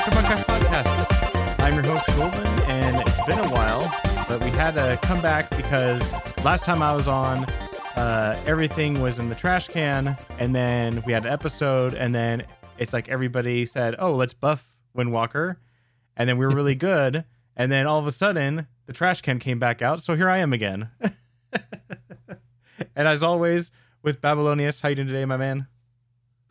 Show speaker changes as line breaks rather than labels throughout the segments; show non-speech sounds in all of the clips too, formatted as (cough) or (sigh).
back to Monkcraft Podcast. I'm your host, Golden, and it's been a while, but we had to come back because last time I was on, uh, everything was in the trash can, and then we had an episode, and then it's like everybody said, "Oh, let's buff Windwalker," and then we were really (laughs) good, and then all of a sudden the trash can came back out, so here I am again. (laughs) and as always, with Babylonius, how you doing today, my man?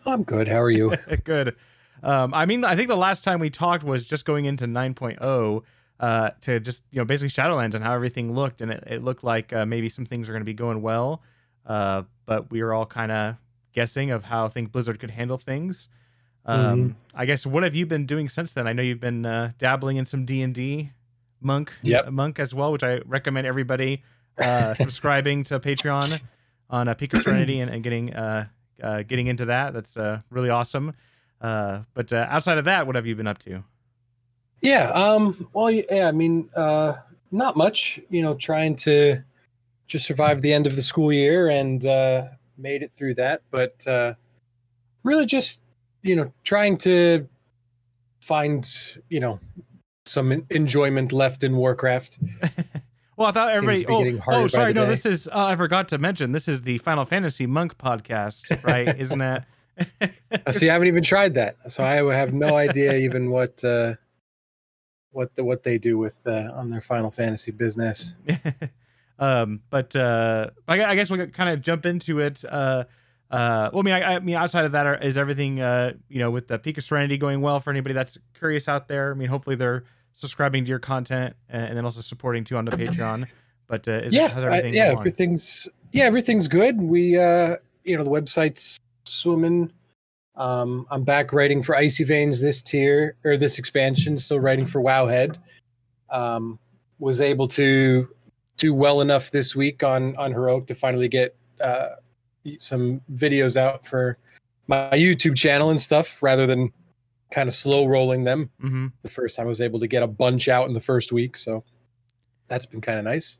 I'm good. How are you? (laughs)
good. Um, I mean, I think the last time we talked was just going into 9.0 uh, to just you know basically Shadowlands and how everything looked, and it, it looked like uh, maybe some things are going to be going well, uh, but we were all kind of guessing of how I think Blizzard could handle things. Um, mm-hmm. I guess what have you been doing since then? I know you've been uh, dabbling in some D and D, Monk,
yep.
Monk as well, which I recommend everybody uh, (laughs) subscribing to Patreon on uh, Peak of Serenity and, and getting uh, uh, getting into that. That's uh, really awesome. Uh, but uh, outside of that, what have you been up to?
Yeah. Um. Well, yeah. I mean, uh, not much. You know, trying to just survive the end of the school year and uh, made it through that. But uh, really, just you know, trying to find you know some enjoyment left in Warcraft. (laughs)
Well, I thought everybody. Oh, oh, sorry. No, this is. Uh, I forgot to mention. This is the Final Fantasy Monk podcast, right? (laughs) Isn't that?
Uh, see, I haven't even tried that, so I have no idea even what uh, what the, what they do with uh, on their Final Fantasy business. (laughs)
um, but uh, I, I guess we'll kind of jump into it. Uh, uh, well, I mean, I, I mean, outside of that, is everything uh, you know with the Peak of Serenity going well for anybody that's curious out there? I mean, hopefully they're subscribing to your content and then also supporting too on the Patreon. But uh,
yeah, everything yeah, everything's yeah, everything's good. We uh, you know, the website's swimming. Um, I'm back writing for Icy Veins this tier or this expansion. Still writing for Wowhead. Um, was able to do well enough this week on on Heroic to finally get uh, some videos out for my YouTube channel and stuff, rather than kind of slow rolling them.
Mm-hmm.
The first time I was able to get a bunch out in the first week, so that's been kind of nice.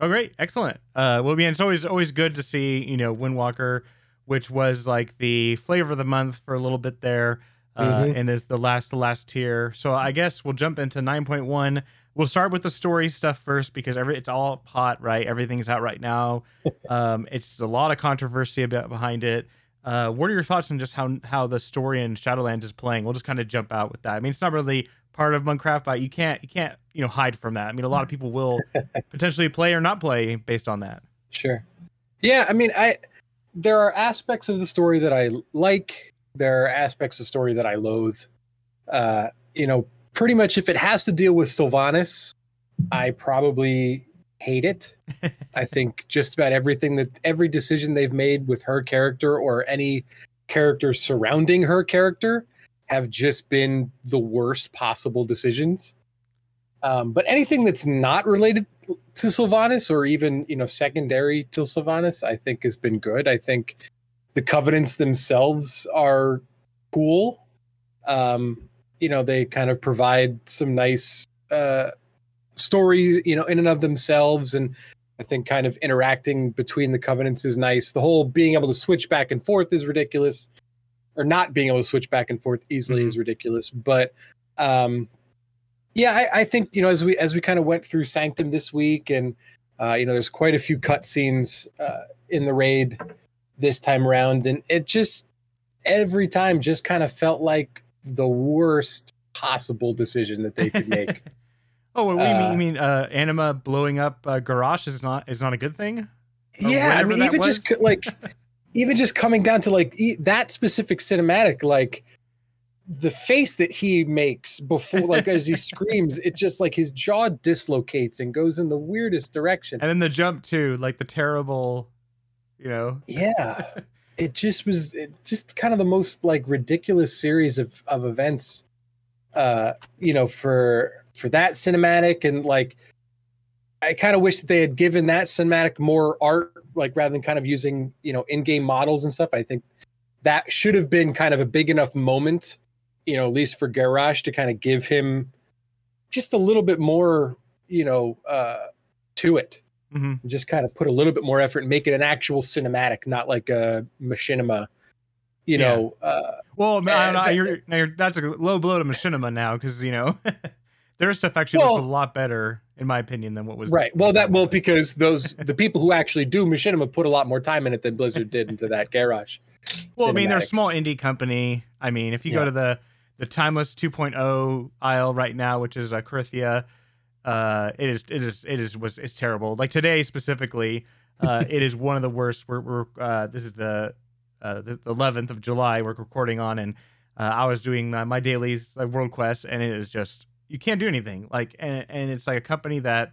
Oh, great, excellent. Uh, well, man, it's always always good to see you know Windwalker, which was like the flavor of the month for a little bit there, uh, mm-hmm. and is the last the last tier. So I guess we'll jump into nine point one. We'll start with the story stuff first because every it's all hot, right? Everything's out right now. (laughs) um, it's a lot of controversy about behind it. Uh, what are your thoughts on just how how the story in Shadowlands is playing? We'll just kind of jump out with that. I mean, it's not really part of Monkcraft, but you can't you can't you know hide from that. I mean, a lot of (laughs) people will potentially play or not play based on that.
Sure. Yeah, I mean, I there are aspects of the story that I like. There are aspects of story that I loathe. Uh, you know, pretty much if it has to deal with Sylvanas, I probably hate it. (laughs) I think just about everything that every decision they've made with her character or any character surrounding her character have just been the worst possible decisions. Um, but anything that's not related to Sylvanas or even you know secondary to Sylvanas, I think has been good. I think the covenants themselves are cool. Um, you know, they kind of provide some nice uh, stories, you know, in and of themselves. And I think kind of interacting between the covenants is nice. The whole being able to switch back and forth is ridiculous, or not being able to switch back and forth easily mm-hmm. is ridiculous. But um, yeah, I, I, think you know as we as we kind of went through Sanctum this week, and uh, you know, there's quite a few cutscenes uh, in the raid this time around, and it just every time just kind of felt like the worst possible decision that they could make. (laughs)
Oh, what do you mean? You uh, mean uh, Anima blowing up uh, Garrosh is not is not a good thing?
Or yeah, I mean, even was? just like even just coming down to like e- that specific cinematic, like the face that he makes before, like as he screams, it just like his jaw dislocates and goes in the weirdest direction.
And then the jump too, like the terrible, you know.
Yeah, (laughs) it just was it just kind of the most like ridiculous series of of events. Uh, you know, for for that cinematic and like I kind of wish that they had given that cinematic more art, like rather than kind of using you know in-game models and stuff. I think that should have been kind of a big enough moment, you know, at least for Garrosh to kind of give him just a little bit more, you know, uh, to it.
Mm-hmm.
Just kind of put a little bit more effort and make it an actual cinematic, not like a machinima You
Yeah.
know, uh,
Well, I don't know.
Uh,
You're, now you're, that's a low blow to Machinima now because you know (laughs) their stuff actually
Well-
looks a lot better, in my opinion, than what was
right. Well, that well because those (laughs) the people who actually do Machinima put a lot more time in it than Blizzard did into that Garrosh.
Well, I mean, they're a small indie company. I mean, if you
Yeah.
go to the the Timeless 2.0 Isle right now, which is uh, Korthia, uh, it is it is it is was it's terrible. Like today specifically, uh, (laughs) it is one of the worst. We're, we're uh, this is the uh, the 11th of July. We're recording on, and uh, I was doing uh, my dailies like World Quest, and it is just you can't do anything. Like, and and it's like a company that.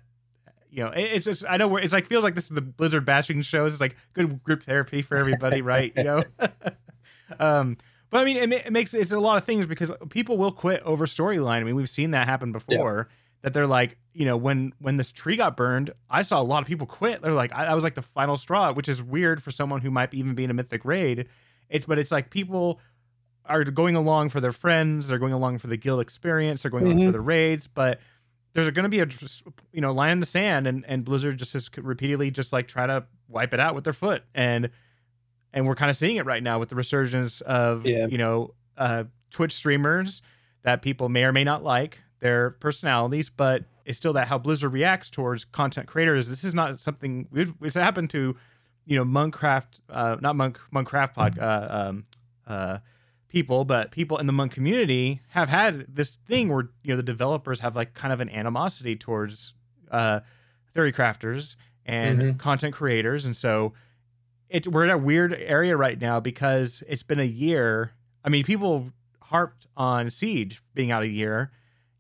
You know, it- it's just I know where it's like feels like this is the Blizzard bashing shows. It's like good group therapy for everybody, right? You know, (laughs) um, but I mean, it, it makes it's a lot of things because people will quit over storyline. I mean, we've seen that happen before. That they're like, you know, when when this tree got burned, I saw a lot of people quit. They're like, I, I was like the final straw, which is weird for someone who might even be in a mythic raid. It's but it's like people are going along for their friends. They're going along for the guild experience. They're going along for
Mhm.
the raids, but there's going to be a you know line in the sand, and and Blizzard just has repeatedly just like try to wipe it out with their foot, and and we're kind of seeing it right now with the resurgence of
Yeah.
you know uh, Twitch streamers that people may or may not like their personalities, but it's still that how Blizzard reacts towards content creators. This is not something it's happened to you know Monkcraft, uh, not Monk Monkcraft pod, uh, um, uh, people, but people in the Monk community have had this thing where you know the developers have like kind of an animosity towards uh, theory crafters and
Mhm.
content creators, and so it's we're in a weird area right now because it's been a year. I mean, people harped on Siege being out a year,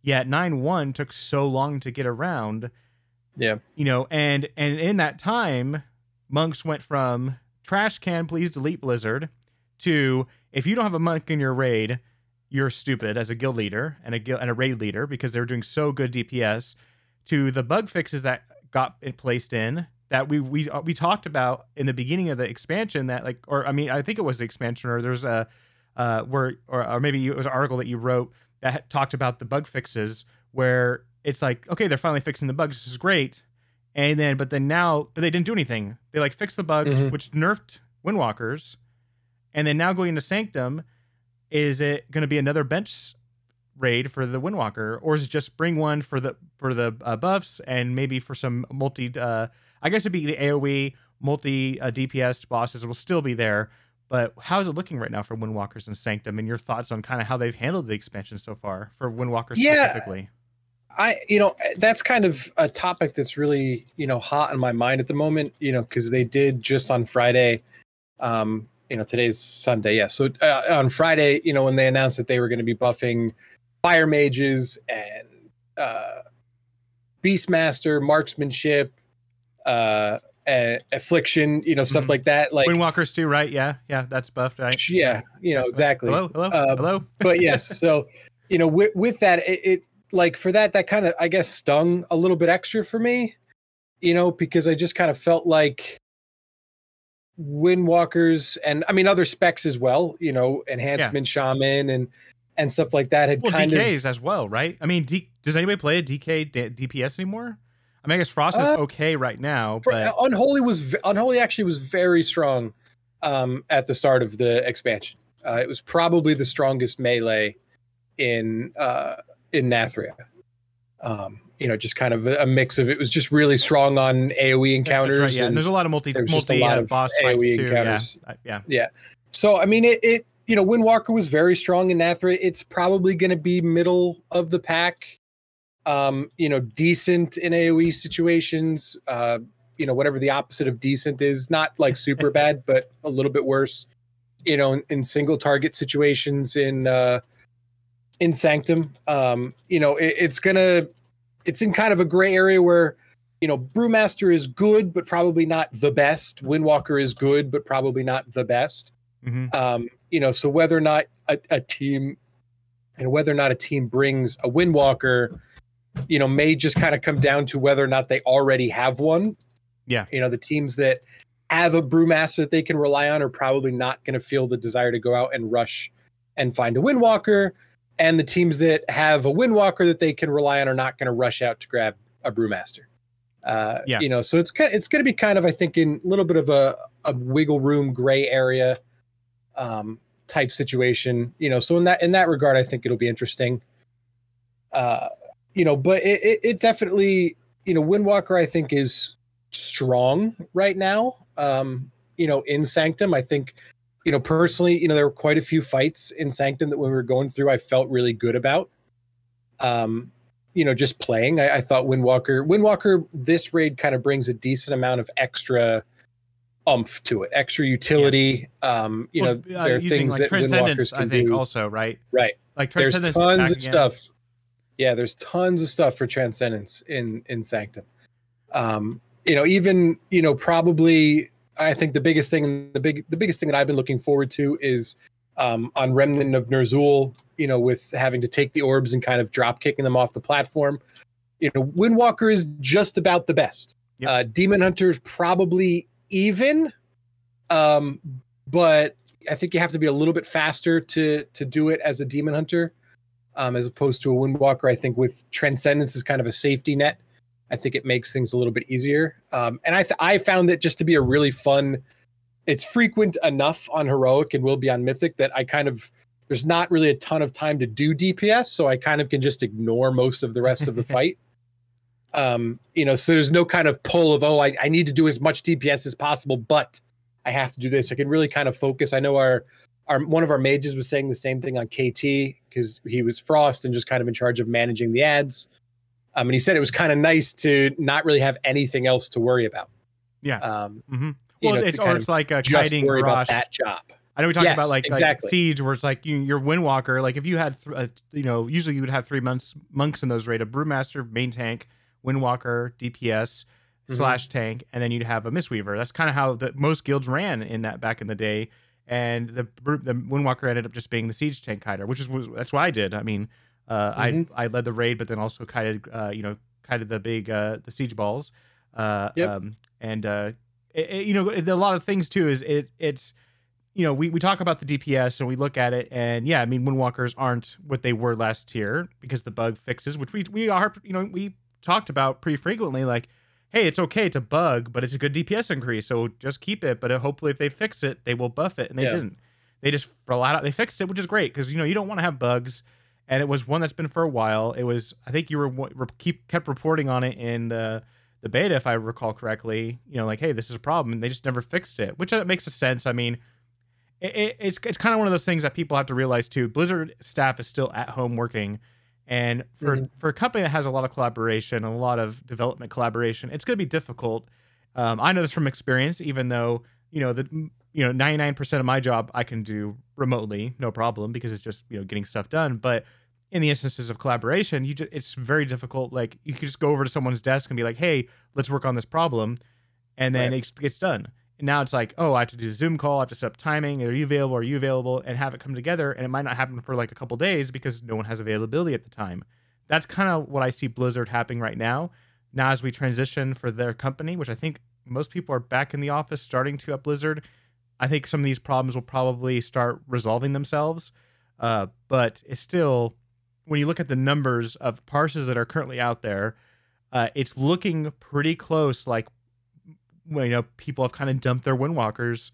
yet nine one took so long to get around
Yeah.
you know and and in that time monks went from trash can please delete blizzard to if you don't have a monk in your raid you're stupid as a guild leader and a guild and a raid leader because they were doing so good dps to the bug fixes that got placed in that we we uh, we talked about in the beginning of the expansion that like or i mean i think it was the expansion or there's a uh where or, or maybe it was an article that you wrote that talked about the bug fixes where it's like okay they're finally fixing the bugs. This is great. And then but then now but they didn't do anything. They like fixed the bugs
Mhm.
which nerfed windwalkers and then now going into sanctum is it going to be another bench raid for the windwalker or is it just bring one for the for the uh, buffs and maybe for some multi uh i guess it'd be the aoe multi uh, dps bosses will still be there but how is it looking right now for windwalkers and sanctum and your thoughts on kind of how they've handled the expansion so far for windwalkers
Yeah.
specifically
I, you know, that's kind of a topic that's really, you know, hot in my mind at the moment, you know, because they did just on Friday, um, you know, today's Sunday. Yeah. So uh, on Friday, you know, when they announced that they were going to be buffing fire mages and uh, Beastmaster, marksmanship, uh, affliction, you know, stuff
Mhm.
like that. Like,
windwalkers too right yeah yeah that's buffed right
yeah, you know, exactly.
hello hello
Uh,
hello (laughs)
but yes, so you know, with with that, it, it like for that, that kind of I guess stung a little bit extra for me, you know, because I just kind of felt like Windwalkers and I mean other specs as well, you know, enhancement shaman and and stuff like that had
well
kind
dks
of
as well right i mean D- does anybody play a dk D- dps anymore i mean i guess frost is
Uh,
okay right now but
unholy was unholy actually was very strong um at the start of the expansion. Uh, it was probably the strongest melee in uh in Nathria. Um, you know, just kind of a, a mix of it was just really strong on AoE encounters.
right, yeah, and there's a lot of multi multi
lot
uh,
of
boss
AoE
fights too.
encounters.
Yeah, Uh, yeah.
so I mean it, it you know, Windwalker was very strong in Nathria. It's probably gonna be middle of the pack. Um, you know, decent in AoE situations. Uh, you know, whatever the opposite of decent is, not like super (laughs) bad, but a little bit worse. You know, in, in single target situations in uh in Sanctum. Um, you know, it, it's gonna it's in kind of a gray area where you know, Brewmaster is good, but probably not the best. Windwalker is good, but probably not the best.
hmm
Um, you know, so whether or not a, a team and whether or not a team brings a Windwalker, you know, may just kind of come down to whether or not they already have one.
Yeah.
You know, the teams that have a brewmaster that they can rely on are probably not going to feel the desire to go out and rush and find a Windwalker. And the teams that have a Windwalker that they can rely on are not going to rush out to grab a brewmaster. Uh,
Yeah.
you know, so it's kind it's going to be kind of, I think, in a little bit of a, a wiggle room gray area. Um, type situation. You know, so in that in that regard, I think it'll be interesting. Uh, you know, but it, it, it definitely, you know, Windwalker, I think is strong right now. Um, you know, in Sanctum, I think, you know, personally, you know, there were quite a few fights in Sanctum that when we were going through, I felt really good about. Um, you know, just playing. I, I thought Windwalker, Windwalker, this raid kind of brings a decent amount of extra umph to it, extra utility. Yeah. Um, you well, know, uh, are things like that Windwalkers can I think
do. also, right?
Right.
Like
there's tons of stuff. Yeah, there's tons of stuff for Transcendence in in Sanctum. Um, you know, even you know, probably I think the biggest thing, the big, the biggest thing that I've been looking forward to is um, on Remnant of Ner'zhul. You know, with having to take the orbs and kind of drop kicking them off the platform. You know, Windwalker is just about the best. Yep. Uh, Demon Hunter's probably even, um, but I think you have to be a little bit faster to to do it as a Demon Hunter, um, as opposed to a Windwalker. I think with Transcendence is kind of a safety net I think it makes things a little bit easier. Um, and I th- I found it just to be a really fun. It's frequent enough on heroic and will be on mythic that I kind of there's not really a ton of time to do DPS, so I kind of can just ignore most of the rest of the (laughs) fight. Um, you know, so there's no kind of pull of oh I, I need to do as much DPS as possible, but I have to do this. I can really kind of focus. I know our our one of our mages was saying the same thing on KT because he was Frost and just kind of in charge of managing the ads. Um, and he said it was kind of nice to not really have anything else to worry about.
Yeah. Um, mm-hmm. Well, know, it's or it's like a kiting worry
about that job.
I know we talked yes, about like, exactly. like, siege, where it's like you, your windwalker. Like if you had, th- uh, you know, usually you would have three months monks in those raid: a brewmaster, main tank, windwalker, DPS mm-hmm. slash tank, and then you'd have a mistweaver. That's kind of how the most guilds ran in that back in the day. And the the windwalker ended up just being the siege tank hider, which is that's what I did. I mean, uh, mm-hmm. I I led the raid, but then also kited uh, you know kited the big uh, the siege balls. Uh, yep. Um, and uh, it, it, you know a lot of things too is it it's you know we, we talk about the DPS and we look at it and yeah I mean Windwalkers aren't what they were last tier because the bug fixes which we we are you know we talked about pretty frequently like hey it's okay it's a bug but it's a good DPS increase so just keep it but hopefully if they fix it they will buff it and they yeah. didn't they just flat out they fixed it which is great because you know you don't want to have bugs and it was one that's been for a while. It was I think you were, were keep kept reporting on it in the the beta, if I recall correctly. You know, like hey, this is a problem, and they just never fixed it, which uh, makes a sense. I mean, it, it, it's it's kind of one of those things that people have to realize too. Blizzard staff is still at home working. And for, mm-hmm. for a company that has a lot of collaboration, a lot of development collaboration, it's going to be difficult. Um, I know this from experience, even though you know the you know 99% of my job I can do remotely, no problem, because it's just you know getting stuff done. But in the instances of collaboration, you just, it's very difficult. Like you could just go over to someone's desk and be like, "Hey, let's work on this problem," and then right. it gets done. And now it's like, oh, I have to do a Zoom call. I have to set up timing. Are you available? Are you available? And have it come together. And it might not happen for like a couple days because no one has availability at the time. That's kind of what I see Blizzard happening right now. Now, as we transition for their company, which I think most people are back in the office starting to at Blizzard, I think some of these problems will probably start resolving themselves. Uh, but it's still when you look at the numbers of parses that are currently out there, uh, it's looking pretty close. Like, you know, people have kind of dumped their windwalkers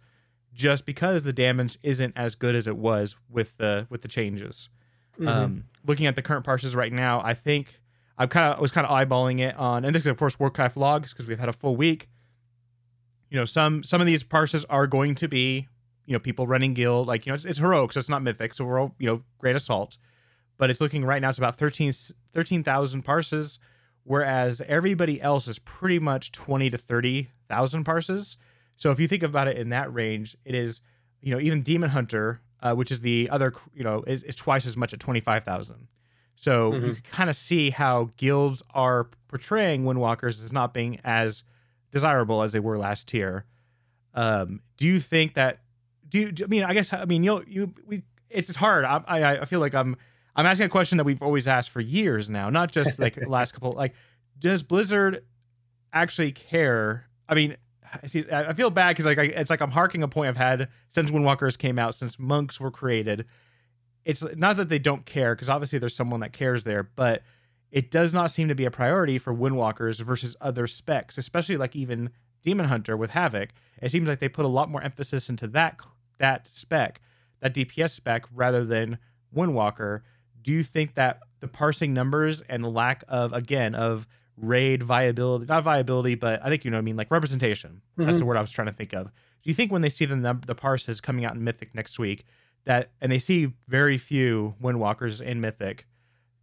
just because the damage isn't as good as it was with the with the changes. Mm-hmm. Um, looking at the current parses right now, I think I'm kind of I was kind of eyeballing it on, and this is of course Warcraft logs because we've had a full week. You know, some some of these parses are going to be you know people running guild like you know it's, it's heroic, so it's not mythic, so we're all you know great assault but it's looking right now it's about 13,000 13, parses, whereas everybody else is pretty much 20 to 30,000 parses. So if you think about it in that range, it is, you know, even Demon Hunter, uh, which is the other, you know, is, is twice as much at 25,000. So mm-hmm. you kind of see how guilds are portraying Windwalkers as not being as desirable as they were last tier. Um, do you think that? Do you? I mean, I guess I mean you'll you we. It's hard. I I, I feel like I'm I'm asking a question that we've always asked for years now, not just like last couple. Like, does Blizzard actually care? I mean, I see. I feel bad because like I, it's like I'm harking a point I've had since Windwalkers came out, since monks were created. It's not that they don't care, because obviously there's someone that cares there, but it does not seem to be a priority for Windwalkers versus other specs, especially like even Demon Hunter with Havoc. It seems like they put a lot more emphasis into that that spec that DPS spec rather than Windwalker, do you think that the parsing numbers and the lack of again of raid viability, not viability, but I think you know what I mean, like representation. Mm-hmm. That's the word I was trying to think of. Do you think when they see the num- the parses coming out in Mythic next week that and they see very few Windwalkers in Mythic,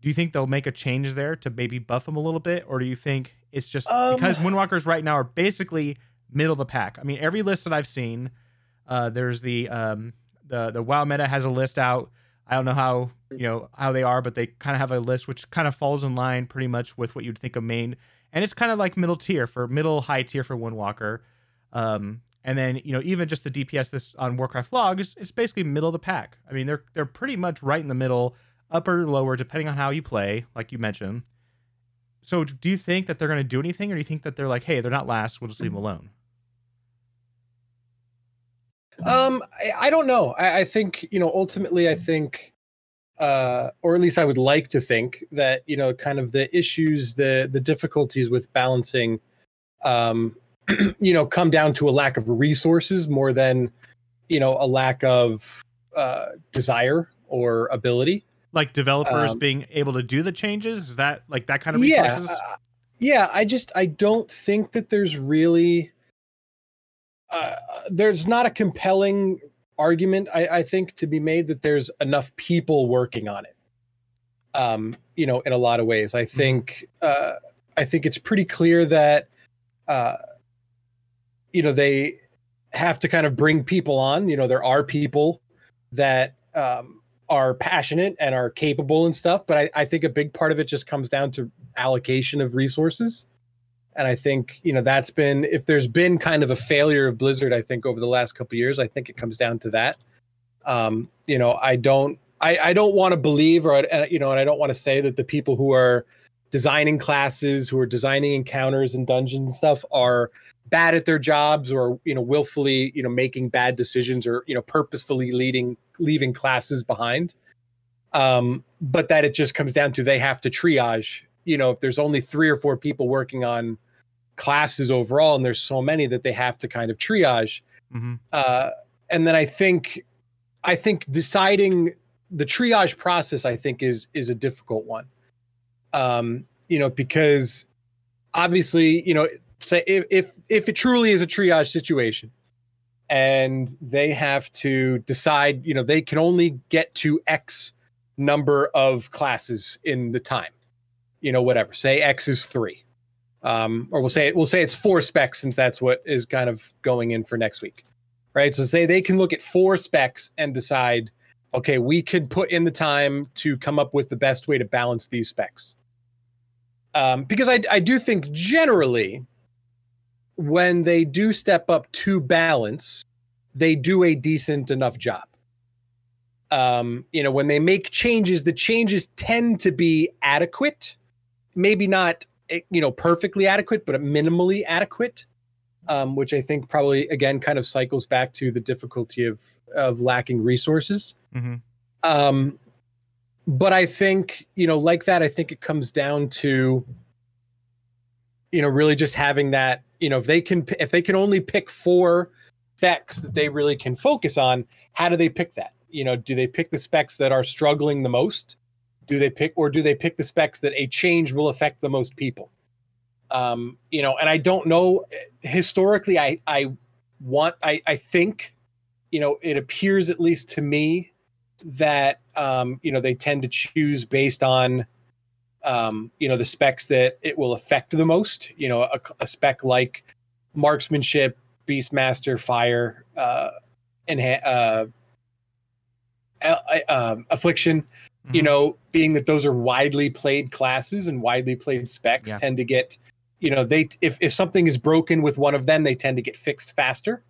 do you think they'll make a change there to maybe buff them a little bit, or do you think it's just um, because Windwalkers right now are basically middle of the pack? I mean, every list that I've seen, uh, there's the um, the the WoW meta has a list out. I don't know how you know how they are, but they kind of have a list which kind of falls in line pretty much with what you'd think of main, and it's kind of like middle tier for middle high tier for Windwalker. Um, and then you know even just the DPS this on Warcraft logs, it's basically middle of the pack. I mean they're they're pretty much right in the middle, upper lower depending on how you play, like you mentioned. So do you think that they're going to do anything, or do you think that they're like, hey, they're not last, we'll just leave them alone?
Um, I, I don't know. I, I, think you know ultimately, I think, uh, or at least I would like to think that you know, kind of the issues, the the difficulties with balancing, um, (clears throat) you know, come down to a lack of resources more than, you know, a lack of uh, desire or ability.
Like developers um, being able to do the changes, is that like that kind of resources?
Yeah, uh, yeah. I just I don't think that there's really uh, there's not a compelling argument, I, I, think, to be made that there's enough people working on it. Um, you know, in a lot of ways, I mm-hmm. think uh, I think it's pretty clear that uh, you know they have to kind of bring people on. You know, there are people that um, are passionate and are capable and stuff, but I, I think a big part of it just comes down to allocation of resources. And I think, you know, that's been if there's been kind of a failure of Blizzard, I think over the last couple years, I think it comes down to that. Um, you know, I don't I, I don't want to believe or uh, you know, and I don't want to say that the people who are designing classes, who are designing encounters and dungeons and stuff are bad at their jobs or you know willfully you know making bad decisions or you know purposefully leading leaving classes behind um but that it just comes down to they have to triage you know if there's only three or four people working on classes overall and there's so many that they have to kind of triage mm-hmm. uh, and then i think i think deciding the triage process i think is is a difficult one um you know because obviously you know say if if, if it truly is a triage situation and they have to decide you know they can only get to x number of classes in the time you know, whatever. Say X is three, um, or we'll say we'll say it's four specs since that's what is kind of going in for next week, right? So say they can look at four specs and decide, okay, we could put in the time to come up with the best way to balance these specs. Um, because I I do think generally, when they do step up to balance, they do a decent enough job. Um, you know, when they make changes, the changes tend to be adequate maybe not eh, you know perfectly adequate, but minimally adequate. Um, which I think probably again kind of cycles back to the difficulty of of lacking resources. Mm-hmm. Um, but I think you know, like that, I think it comes down to you know really just having that you know if they can if they can only pick four specs that they really can focus on, how do they pick that? You know, do they pick the specs that are struggling the most? Do they pick or do they pick the specs that a change will affect the most people? Um you know and i don't know historically i i want i i think you know it appears at least to me that um you know they tend to choose based on um you know the specs that it will affect the most. You know a, a spec like marksmanship beastmaster fire uh and uh, uh, um, affliction Mm-hmm. You know, being that those are widely played classes and widely played specs yeah. tend to get, you know, they if if something is broken with one of them, they tend to get fixed faster.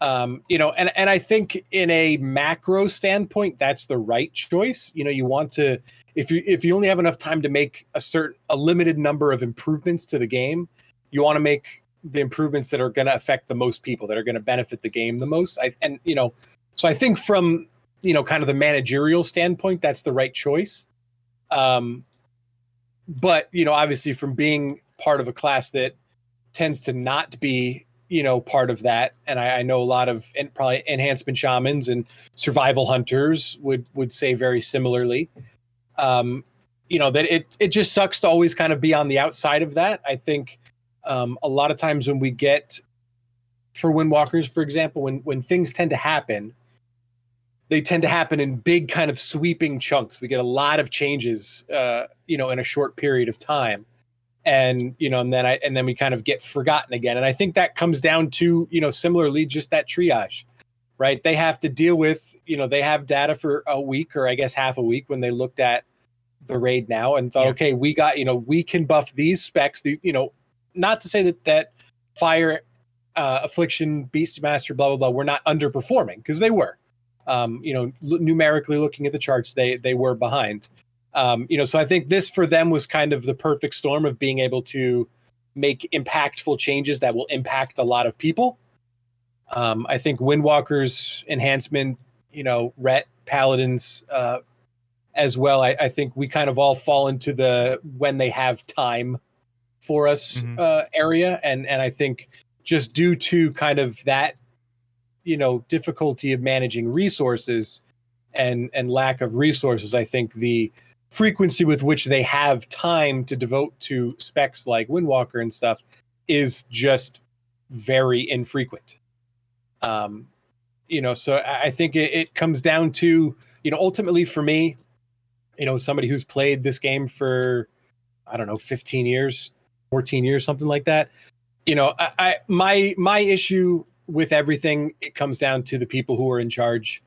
Um, you know, and and I think in a macro standpoint, that's the right choice. You know, you want to if you if you only have enough time to make a certain a limited number of improvements to the game, you want to make the improvements that are going to affect the most people that are going to benefit the game the most. I and you know, so I think from you know, kind of the managerial standpoint, that's the right choice. Um, but you know, obviously, from being part of a class that tends to not be you know, part of that. And I, I know a lot of and probably enhancement shamans and survival hunters would would say very similarly. Um, you know that it it just sucks to always kind of be on the outside of that. I think um, a lot of times when we get for windwalkers, for example, when when things tend to happen, they tend to happen in big kind of sweeping chunks. We get a lot of changes, uh, you know, in a short period of time and you know and then i and then we kind of get forgotten again and i think that comes down to you know similarly just that triage right they have to deal with you know they have data for a week or i guess half a week when they looked at the raid now and thought yeah. okay we got you know we can buff these specs the you know not to say that that fire uh, affliction beast master blah blah blah were not underperforming because they were um, you know l- numerically looking at the charts they they were behind um, you know, so I think this for them was kind of the perfect storm of being able to make impactful changes that will impact a lot of people. Um, I think Windwalker's enhancement, you know, Ret Paladins uh, as well. I, I, think we kind of all fall into the when they have time for us mm-hmm. uh, area, and and I think just due to kind of that, you know, difficulty of managing resources and and lack of resources, I think the frequency with which they have time to devote to specs like Windwalker and stuff is just very infrequent. Um, you know, so I think it, it comes down to, you know, ultimately for me, you know, somebody who's played this game for, I don't know, 15 years, 14 years, something like that. You know, I, I my my issue with everything it comes down to the people who are in charge.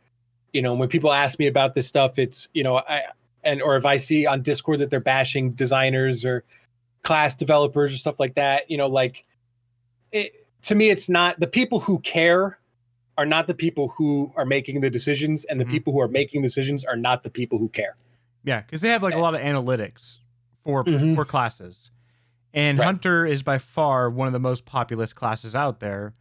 You know, when people ask me about this stuff, it's you know, I and or if I see on Discord that they're bashing designers or class developers or stuff like that, you know, like it, to me, it's not the people who care are not the people who are making the decisions, and the mm-hmm. people who are making decisions are not the people who care.
Yeah, because they have like a lot of analytics for mm-hmm. for classes, and right. Hunter is by far one of the most populous classes out there.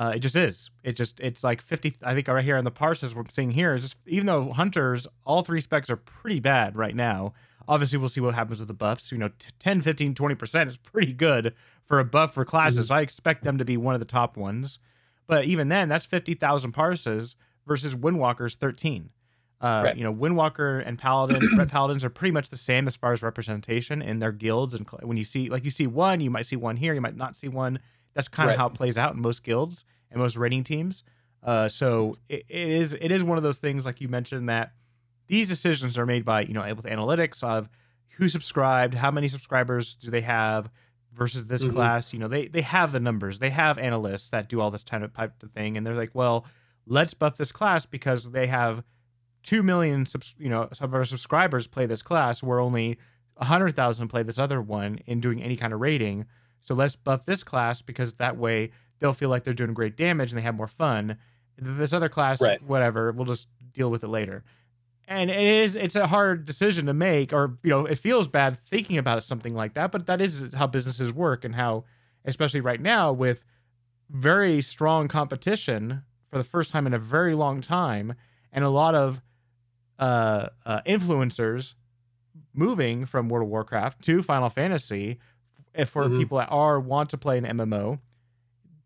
Uh, it just is. It just it's like 50. I think right here in the parses we're seeing here. Just even though hunters, all three specs are pretty bad right now. Obviously, we'll see what happens with the buffs. You know, 10, 15, 20 percent is pretty good for a buff for classes. Mm-hmm. I expect them to be one of the top ones. But even then, that's 50,000 parses versus Windwalker's 13. Uh, right. You know, Windwalker and Paladin, (clears throat) Ret Paladins are pretty much the same as far as representation in their guilds. And when you see, like, you see one, you might see one here, you might not see one that's kind of right. how it plays out in most guilds and most rating teams. Uh, so it, it is it is one of those things like you mentioned that these decisions are made by you know with analytics of who subscribed, how many subscribers do they have versus this mm-hmm. class. You know they they have the numbers, they have analysts that do all this kind of type of thing, and they're like, well, let's buff this class because they have two million subs- you know of our subscribers play this class, where only a hundred thousand play this other one in doing any kind of rating. So let's buff this class because that way they'll feel like they're doing great damage and they have more fun. This other class, right. whatever, we'll just deal with it later. And it is it's a hard decision to make, or you know, it feels bad thinking about something like that, but that is how businesses work and how, especially right now with very strong competition for the first time in a very long time, and a lot of uh, uh, influencers moving from World of Warcraft to Final Fantasy if for mm-hmm. people that are want to play an MMO,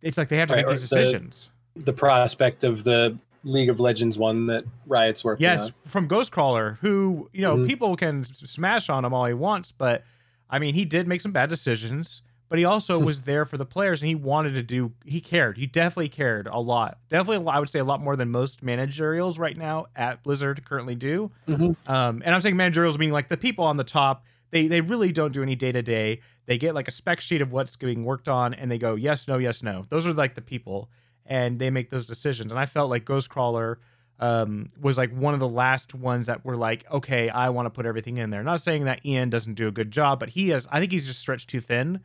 it's like they have to right, make these decisions.
The, the, prospect of the League of Legends one that Riot's working yes, on.
from Ghostcrawler, who you know mm-hmm. people can smash on him all he wants, but I mean he did make some bad decisions. But he also was there for the players, and he wanted to do. He cared. He definitely cared a lot. Definitely, I would say a lot more than most managerials right now at Blizzard currently do. Mm-hmm. Um, and I'm saying managerials meaning like the people on the top they they really don't do any day to day. They get like a spec sheet of what's being worked on, and they go yes, no, yes, no. Those are like the people, and they make those decisions. And I felt like Ghostcrawler um, was like one of the last ones that were like, okay, I want to put everything in there. Not saying that Ian doesn't do a good job, but he is. I think he's just stretched too thin,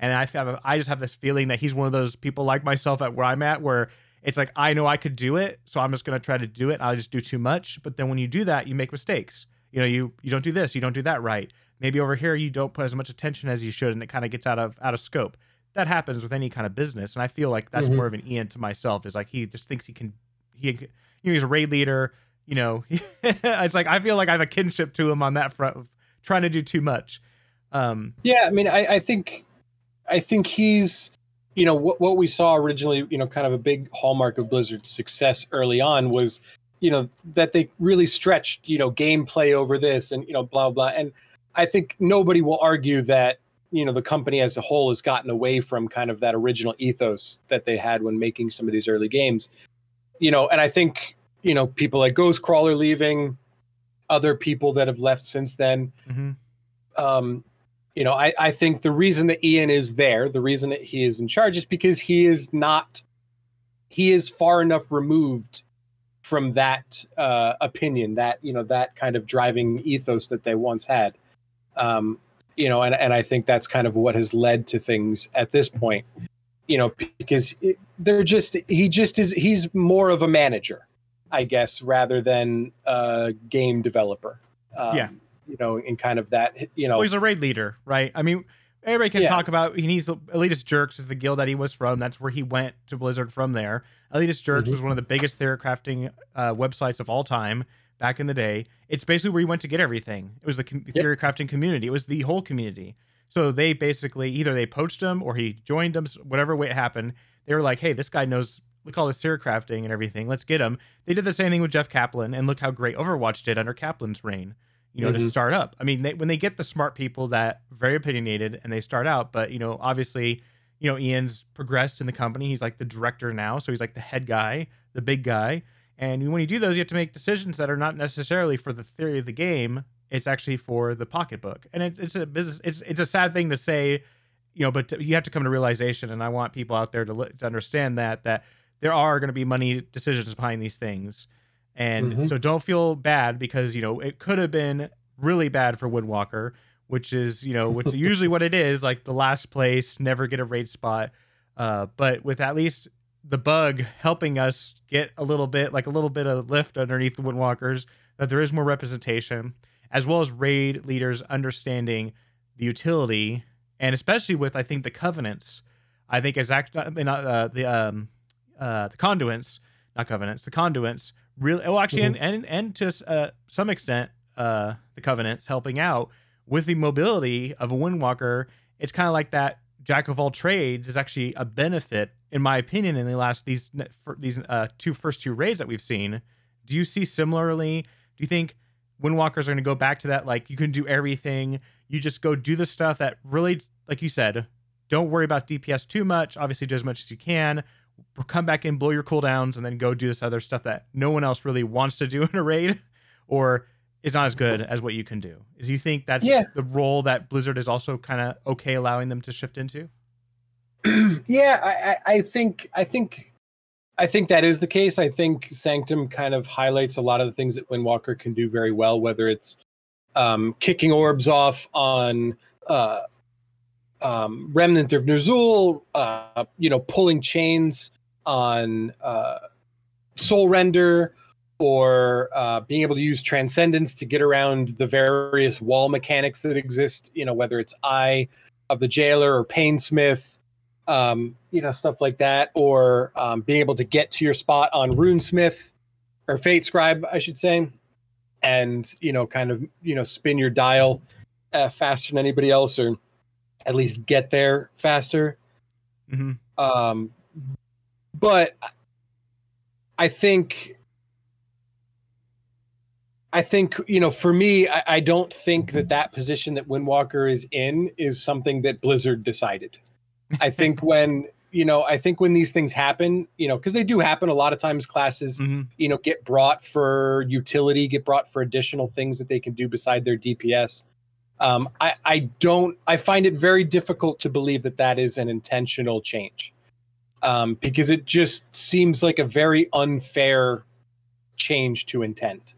and I have I just have this feeling that he's one of those people like myself at where I'm at where it's like I know I could do it, so I'm just gonna try to do it. I just do too much. But then when you do that, you make mistakes. You know, you you don't do this, you don't do that right maybe over here you don't put as much attention as you should and it kind of gets out of out of scope that happens with any kind of business and i feel like that's mm-hmm. more of an ian to myself is like he just thinks he can he you know he's a raid leader you know (laughs) it's like i feel like i have a kinship to him on that front of trying to do too much um
yeah i mean i i think i think he's you know what what we saw originally, you know, kind of a big hallmark of Blizzard's success early on was, you know, that they really stretched, you know, gameplay over this and you know, blah blah. And I think nobody will argue that you know the company as a whole has gotten away from kind of that original ethos that they had when making some of these early games. You know, and I think you know people like Ghostcrawler leaving, other people that have left since then.
Mm-hmm.
Um, you know, I, I think the reason that Ian is there, the reason that he is in charge is because he is not, he is far enough removed from that uh, opinion, that, you know, that kind of driving ethos that they once had. Um, you know, and, and I think that's kind of what has led to things at this point, you know, because it, they're just, he just is, he's more of a manager, I guess, rather than a game developer.
Um, yeah
you know, in kind of that, you know.
Well, he's a raid leader, right? I mean, everybody can yeah. talk about he needs Elitist Jerks is the guild that he was from. That's where he went to Blizzard from there. Elitist Jerks mm-hmm. was one of the biggest theory crafting uh, websites of all time back in the day. It's basically where you went to get everything. It was the com- yep. theory crafting community. It was the whole community. So they basically either they poached him or he joined them, whatever way it happened. They were like, hey, this guy knows look all this theory crafting and everything. Let's get him. They did the same thing with Jeff Kaplan, and look how great Overwatch did under Kaplan's reign you know, mm-hmm. to start up. I mean, they, when they get the smart people that very opinionated and they start out, but you know, obviously, you know, Ian's progressed in the company. He's like the director now, so he's like the head guy, the big guy. And when you do those, you have to make decisions that are not necessarily for the theory of the game. It's actually for the pocketbook, and it, it's a business. It's it's a sad thing to say, you know, but to, you have to come to realization. And I want people out there to to understand that that there are going to be money decisions behind these things and mm-hmm. so don't feel bad because, you know, it could have been really bad for Windwalker, which is, you know, which (laughs) usually what it is, like the last place, never get a raid spot. Uh, but with at least the bug helping us get a little bit, like a little bit of lift underneath the Windwalkers, that there is more representation, as well as raid leaders understanding the utility, and especially with I think the covenants. I think as act uh, the um uh the conduits, not covenants, the conduits really well actually mm-hmm. and, and and to uh, some extent uh the covenants helping out with the mobility of a windwalker it's kind of like that jack of all trades is actually a benefit in my opinion in the last these these uh two first two raids that we've seen. Do you see similarly? Do you think windwalkers are going to go back to that like you can do everything you just go do the stuff that really like you said don't worry about dps too much obviously do as much as you can come back in, blow your cooldowns, and then go do this other stuff that no one else really wants to do (laughs) in a raid, or is not as good as what you can do. Do you think that's yeah. the role that Blizzard is also kind of okay allowing them to shift into? (clears throat)
yeah, I, I think I think I think that is the case. I think Sanctum kind of highlights a lot of the things that Windwalker can do very well, whether it's um, kicking orbs off on uh, um, Remnant of Ner'zhul, uh, you know, pulling chains on uh, Soul Render, or uh, being able to use Transcendence to get around the various wall mechanics that exist. You know, whether it's Eye of the Jailer or Painsmith, um, you know, stuff like that, or um, being able to get to your spot on Runesmith or Fate Scribe, I should say, and you know, kind of you know, spin your dial uh, faster than anybody else, or at least get there faster.
Mm-hmm.
Um, but I think I think you know, for me, I, I, don't think that that position that Windwalker is in is something that Blizzard decided. I (laughs) think when you know, I think when these things happen, you know, because they do happen a lot of times, classes, mm-hmm. you know, get brought for utility, get brought for additional things that they can do beside their DPS. Um, I, I don't. I find it very difficult to believe that that is an intentional change, um, because it just seems like a very unfair change to intent.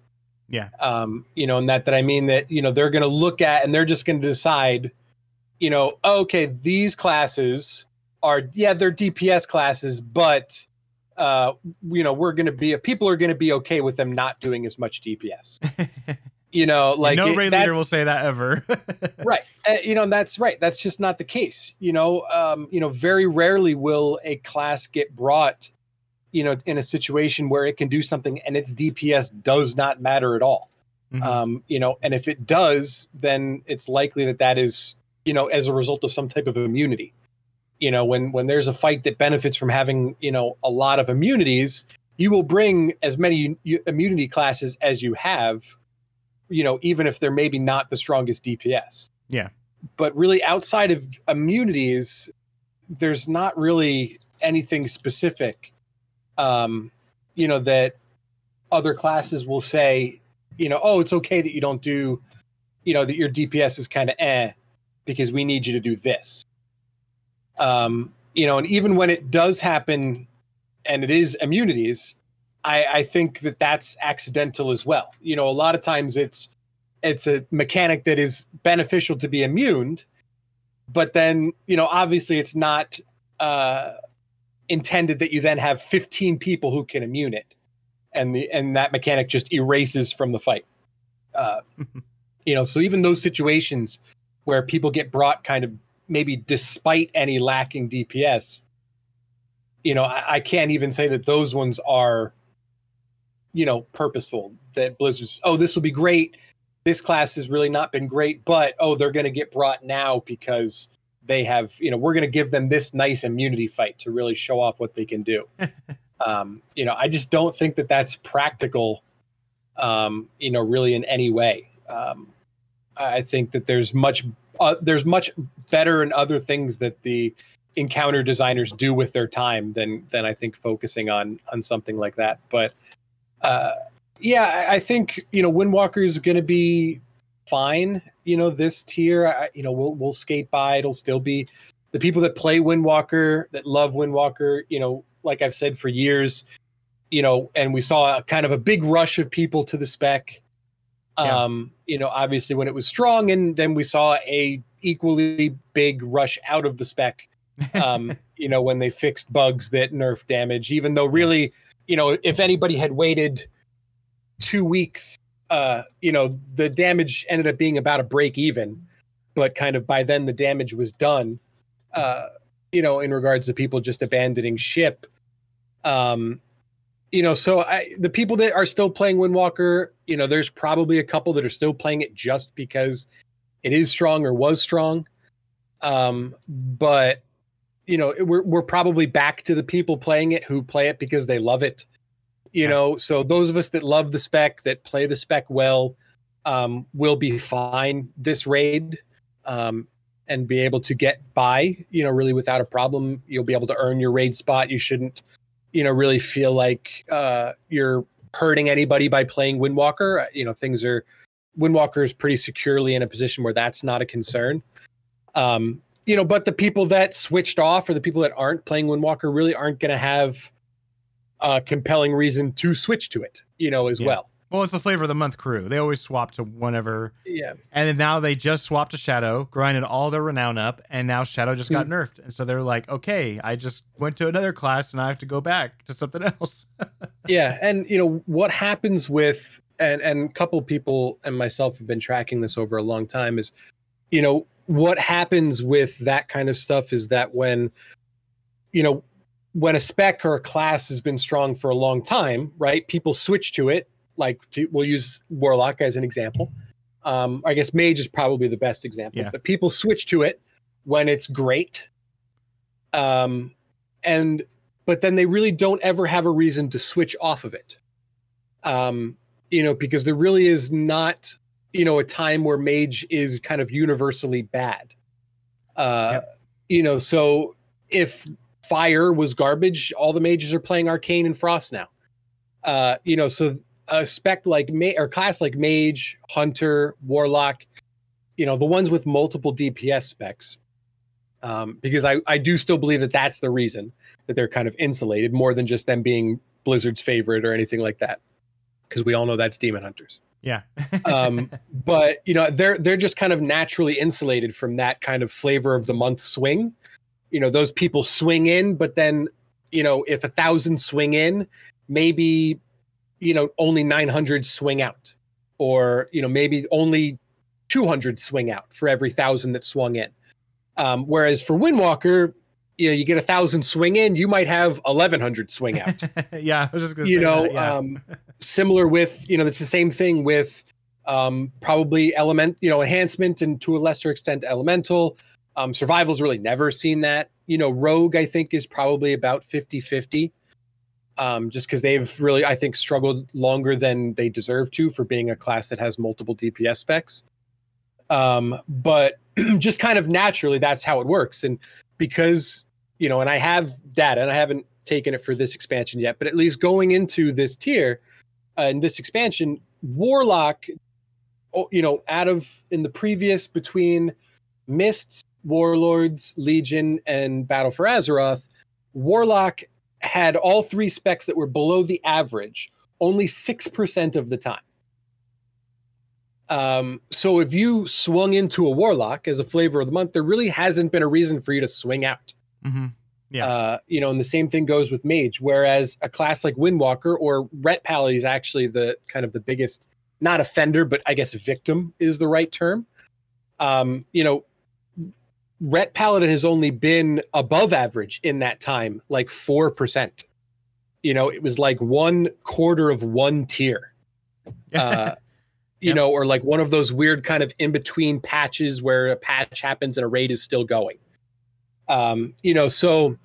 Yeah.
Um, you know, and that that I mean that you know they're going to look at and they're just going to decide, you know, okay, these classes are yeah they're DPS classes, but uh, you know we're going to be people are going to be okay with them not doing as much DPS. (laughs) you know like
no raid leader will say that ever (laughs)
right uh, you know that's right that's just not the case you know um you know very rarely will a class get brought you know in a situation where it can do something and its dps does not matter at all. Mm-hmm. um you know and if it does then it's likely that that is you know as a result of some type of immunity. You know when when there's a fight that benefits from having you know a lot of immunities you will bring as many immunity classes as you have you know even if they're maybe not the strongest dps
yeah.
But really outside of immunities there's not really anything specific um you know that other classes will say you know oh it's okay that you don't do you know that your dps is kind of eh because we need you to do this um, you know, and even when it does happen, and it is immunities, I, I think that that's accidental as well. You know, a lot of times it's it's a mechanic that is beneficial to be immune, but then you know, obviously, it's not uh, intended that you then have 15 people who can immune it, and the and that mechanic just erases from the fight. Uh, (laughs) you know, so even those situations where people get brought kind of maybe despite any lacking DPS, you know, I, I, can't even say that those ones are, you know, purposeful. That Blizzard's, oh, this will be great. This class has really not been great, but oh, they're going to get brought now because they have, you know, we're going to give them this nice immunity fight to really show off what they can do. (laughs) um, you know, I just don't think that that's practical, um, you know, really in any way. Um, I think that there's much uh, there's much better and other things that the encounter designers do with their time than than I think focusing on on something like that. But uh, yeah, I, think you know Windwalker is going to be fine. You know this tier, I, you know we'll we'll skate by. It'll still be the people that play Windwalker that love Windwalker. You know, like I've said for years, you know, and we saw a, kind of a big rush of people to the spec yeah. Um, you know, obviously when it was strong, and then we saw a equally big rush out of the spec. Um, (laughs) you know, when they fixed bugs that nerf damage, even though really, you know, if anybody had waited two weeks, uh, you know, the damage ended up being about a break even, but kind of by then the damage was done. Uh, you know, in regards to people just abandoning ship. Um, you know, so I, the people that are still playing Windwalker, you know, there's probably a couple that are still playing it just because it is strong or was strong. Um, but you know, we're we're probably back to the people playing it who play it because they love it. You know, so those of us that love the spec, that play the spec well, um, will be fine this raid, um, and be able to get by. You know, really without a problem. You'll be able to earn your raid spot. You shouldn't you know really feel like uh, you're hurting anybody by playing Windwalker. Uh, you know things are Windwalker is pretty securely in a position where that's not a concern. Um, you know, but the people that switched off or the people that aren't playing Windwalker really aren't going to have a compelling reason to switch to it. You know, as yeah. well.
Well, it's the flavor of the month crew. They always swap to whenever.
Yeah.
And then now they just swapped to Shadow, grinded all their renown up, and now Shadow just got mm. nerfed. And so they're like, okay, I just went to another class and I have to go back to something (laughs) else.
yeah. And, you know, what happens with, and, and a couple people and myself have been tracking this over a long time is, you know, what happens with that kind of stuff is that when, you know, when a spec or a class has been strong for a long time, right? People switch to it like to, we'll use warlock as an example um, i guess mage is probably the best example yeah. but people switch to it when it's great um, and but then they really don't ever have a reason to switch off of it um, you know because there really is not you know a time where mage is kind of universally bad uh, yep. you know so if fire was garbage all the mages are playing arcane and frost now uh, you know so a spec like ma- or class like mage, hunter, warlock, you know, the ones with multiple DPS specs. Um, because I, I do still believe that that's the reason that they're kind of insulated more than just them being Blizzard's favorite or anything like that. Because we all know that's demon hunters.
Yeah. (laughs)
um, but you know, they're they're just kind of naturally insulated from that kind of flavor of the month swing. You know, those people swing in, but then, you know, if a thousand swing in, maybe you know only 900 swing out. Or you know maybe only 200 swing out for every thousand that swung in. Um, whereas for windwalker you know you get a thousand swing in you might have 1100 swing out. (laughs)
Yeah i was just gonna
you know
that, yeah.
um, similar with you know it's the same thing with um, probably element you know enhancement and to a lesser extent elemental Um, Survival's really never seen that. You know, Rogue, I think, is probably about 50 50. Um, just because they've really, I think, struggled longer than they deserve to for being a class that has multiple DPS specs. Um, but (clears throat) just kind of naturally, that's how it works. And because, you know, and I have data and I haven't taken it for this expansion yet, but at least going into this tier uh, in this expansion, Warlock, oh, you know, out of in the previous between Mists, Warlords, Legion, and Battle for Azeroth, Warlock had all three specs that were below the average only 6% of the time. Um, so if you swung into a Warlock as a flavor of the month, there really hasn't been a reason for you to swing out.
Mm-hmm. Yeah.
Uh, you know, and the same thing goes with Mage, whereas a class like Windwalker or Ret Paladin is actually the kind of the biggest, not offender, but I guess victim is the right term. Um, you know, Ret Paladin has only been above average in that time, like 4%. You know, it was like one quarter of one tier. Uh, (laughs) you yep. know, or like one of those weird kind of in between patches where a patch happens and a raid is still going. Um, you know, so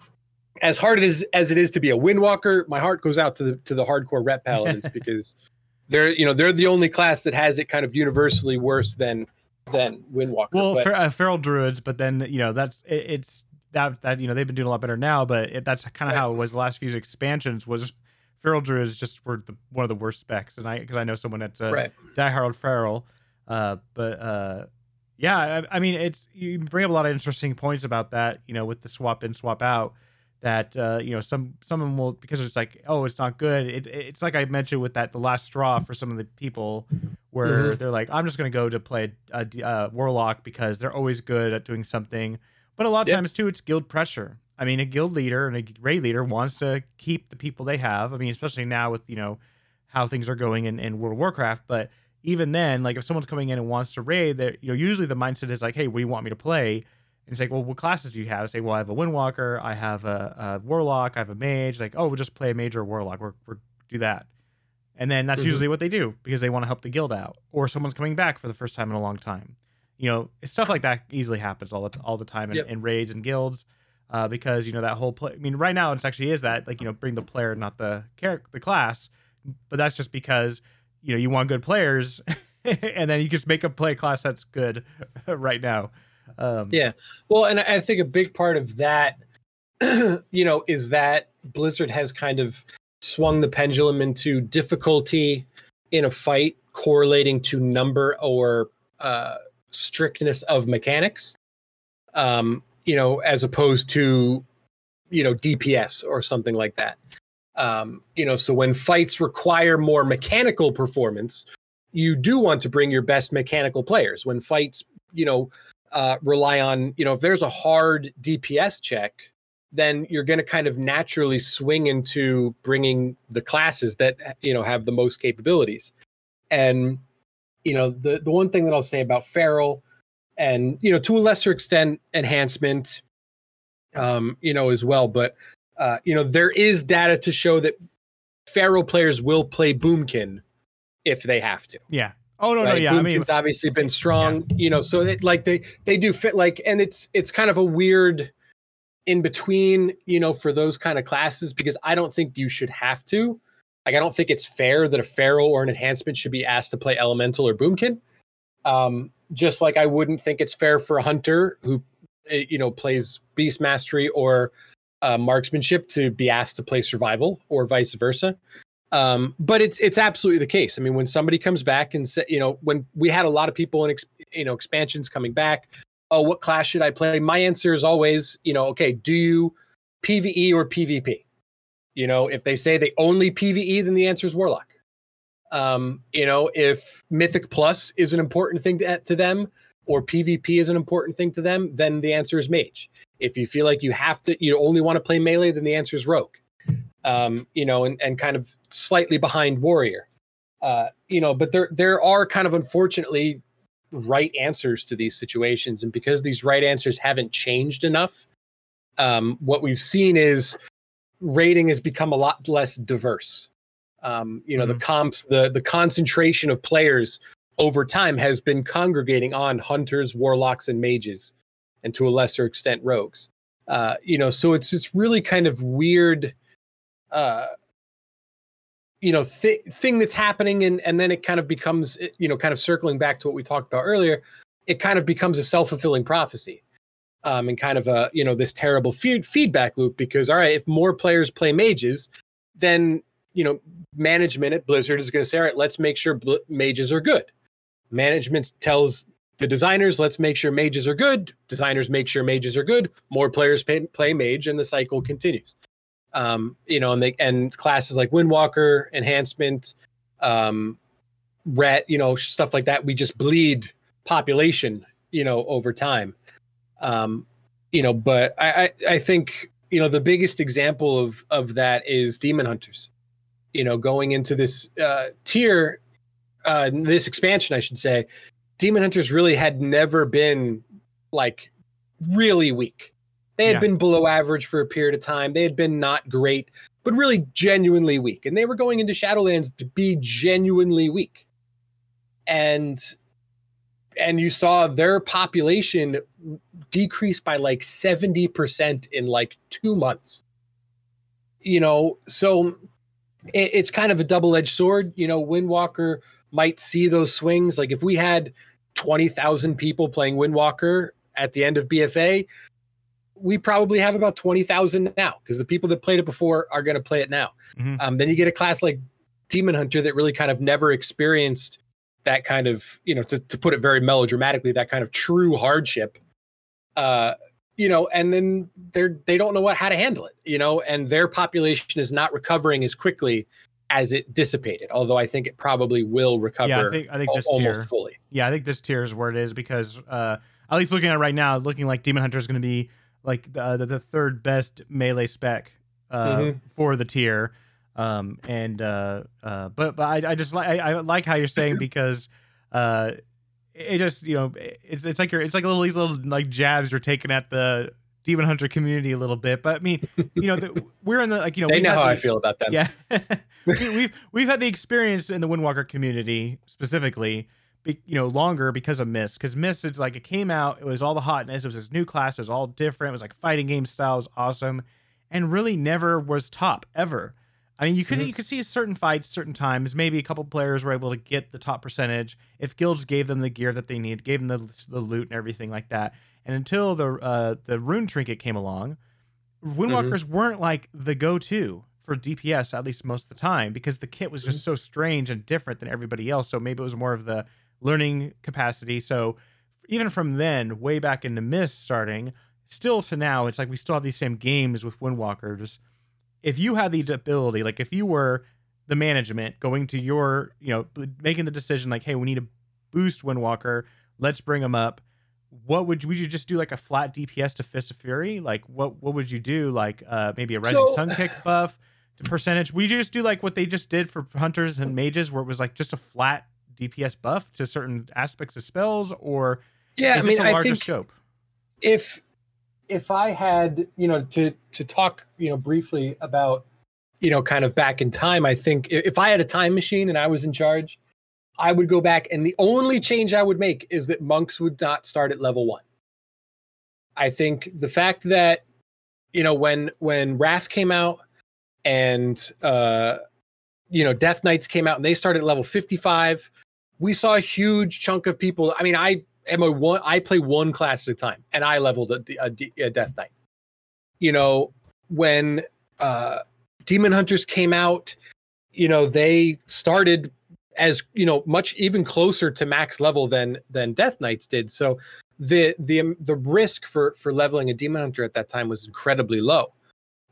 as hard as as it is to be a windwalker, my heart goes out to the to the hardcore Ret Paladins (laughs) because they're you know they're the only class that has it kind of universally worse than than Windwalker.
Well, but, uh, feral druids, but then you know that's it, it's that that you know they've been doing a lot better now, but it, that's kind of right. how it was the last few expansions was feral druids just were the, one of the worst specs, and I because I know someone that's a right. diehard feral, uh, but uh, yeah, I, I, mean it's you bring up a lot of interesting points about that, you know, with the swap in swap out. That uh, you know, some some of them will because it's like, oh, it's not good. It, it's like I mentioned with that the last straw for some of the people where mm-hmm. they're like, I'm just going to go to play a, a, a, warlock because they're always good at doing something. But a lot of yep. times too, it's guild pressure. I mean, a guild leader and a raid leader wants to keep the people they have. I mean, especially now with you know how things are going in, in World of Warcraft. But even then, like if someone's coming in and wants to raid, that you know usually the mindset is like, hey, what do you want me to play? And it's like, well, what classes do you have? I say, well, I have a Windwalker, I have a, a Warlock, I have a Mage. Like, oh, we'll just play a Mage or a Warlock. We're, we're do that. And then that's mm-hmm. usually what they do because they want to help the guild out, or someone's coming back for the first time in a long time. You know, stuff like that easily happens all the all the time in, yep. in raids and guilds, uh, because you know that whole play. I mean, right now it actually is that like you know bring the player, not the character, the class, but that's just because you know you want good players, (laughs) and then you just make a play class that's good (laughs) right now.
Um, yeah, well, and I think a big part of that, (clears throat) you know, is that Blizzard has kind of swung the pendulum into difficulty in a fight correlating to number or uh, strictness of mechanics. Um, you know as opposed to you know dps or something like that. Um, you know so when fights require more mechanical performance you do want to bring your best mechanical players. When fights you know uh, rely on you know if there's a hard dps check then you're going to kind of naturally swing into bringing the classes that you know have the most capabilities. And you know the the one thing that i'll say about feral and you know to a lesser extent enhancement um you know as well but uh you know there is data to show that feral players will play boomkin if they have to.
Yeah Oh no, right? no, yeah. Boomkin's I mean, it's
obviously been strong, yeah. you know. So it, like they they do fit like, and it's it's kind of a weird in between, you know, for those kind of classes because I don't think you should have to. Like, I don't think it's fair that a feral or an enhancement should be asked to play elemental or boomkin. Um, just like I wouldn't think it's fair for a hunter who, eh, you know, plays beast mastery or uh, marksmanship to be asked to play survival or vice versa. Um, but it's it's absolutely the case. I mean, when somebody comes back and say, you know, when we had a lot of people in, ex, you know, expansions coming back, oh, what class should I play? My answer is always, you know, okay, do you PVE or PvP? You know, if they say they only PVE, then the answer is Warlock. Um, you know, if Mythic Plus is an important thing to, to them or PvP is an important thing to them, then the answer is Mage. If you feel like you have to, you only want to play melee, then the answer is Rogue. Um, you know, and, and kind of slightly behind Warrior. Uh, you know, but there there are kind of unfortunately right answers to these situations. And because these right answers haven't changed enough, um, what we've seen is rating has become a lot less diverse. Um, you know, mm-hmm. the comps, the the concentration of players over time has been congregating on hunters, warlocks, and mages. and to a lesser extent rogues. Uh, you know, so it's it's really kind of weird, uh, you know, th- thing that's happening, and and then it kind of becomes, you know, kind of circling back to what we talked about earlier. It kind of becomes a self fulfilling prophecy, um, and kind of a you know this terrible feed- feedback loop because all right, if more players play mages, then you know management at Blizzard is going to say, all right, let's make sure bl- mages are good. Management tells the designers, let's make sure mages are good. Designers make sure mages are good. More players pay, play mage, and the cycle continues. Um, you know, and they and classes like Windwalker, Enhancement, um, Ret, you know, stuff like that. We just bleed population, you know, over time. Um, you know, but I, I, I think you know the biggest example of of that is Demon Hunters. You know, going into this uh, tier, uh, this expansion, I should say, Demon Hunters really had never been like really weak. They had yeah. been below average for a period of time. They had been not great, but really genuinely weak. And they were going into Shadowlands to be genuinely weak. And and you saw their population decrease by like 70% in like 2 months. You know, so it, it's kind of a double-edged sword, you know, Windwalker might see those swings like if we had 20,000 people playing Windwalker at the end of BFA, we probably have about 20,000 now because the people that played it before are going to play it now. Mm-hmm. Um, then you get a class like Demon Hunter that really kind of never experienced that kind of, you know, to, to put it very melodramatically, that kind of true hardship. Uh, you know, and then they're they don't know what how to handle it, you know, and their population is not recovering as quickly as it dissipated. Although I think it probably will recover.
Yeah, I think I think this almost tier, fully. Yeah, I think this tier is where it is because uh, at least looking at it right now, looking like Demon Hunter is going to be like the, the, the third best melee spec uh, mm-hmm. for the tier. Um, and uh, uh, but but I, I just like I, I, like how you're saying (laughs) because uh, it just you know it's it's like you're it's like little these little like jabs you're taking at the Demon Hunter community a little bit. But I mean, you know, the, (laughs) we're in the like you know
they know how
the,
I feel about them.
Yeah, (laughs) we, we've we've had the experience in the Windwalker community specifically, be, you know, longer because of Mist. Because Mist, it's like it came out, it was all the hotness, it was this new class, it was all different, it was like fighting game styles, awesome, and really never was top ever. I mean, you could mm-hmm. you could see certain fights, certain times. Maybe a couple players were able to get the top percentage if guilds gave them the gear that they need, gave them the, the loot and everything like that. And until the uh, the rune trinket came along, Windwalkers mm-hmm. weren't like the go-to for DPS at least most of the time because the kit was just mm-hmm. so strange and different than everybody else. So maybe it was more of the learning capacity. So even from then, way back in the Mist starting, still to now, it's like we still have these same games with Windwalkers. If you had the ability, like if you were the management going to your, you know, making the decision like, hey, we need to boost Windwalker, let's bring them up what would you would you just do like a flat DPS to Fist of Fury? Like what what would you do? Like uh maybe a Rising so, Sun kick buff to percentage? We just do like what they just did for hunters and mages, where it was like just a flat DPS buff to certain aspects of spells, or
yeah, I mean, I think scope? If if I had you know to to talk you know briefly about you know kind of back in time, I think if I had a time machine and I was in charge, I would go back, and the only change I would make is that monks would not start at level one. I think the fact that you know when when Wrath came out and uh you know Death Knights came out and they started at level 55, we saw a huge chunk of people. I mean, I am a one. I play one class at a time, and I leveled a, a, a Death Knight. You know when uh Demon Hunters came out, you know they started as you know much even closer to max level than than Death Knights did. So the the the risk for for leveling a Demon Hunter at that time was incredibly low.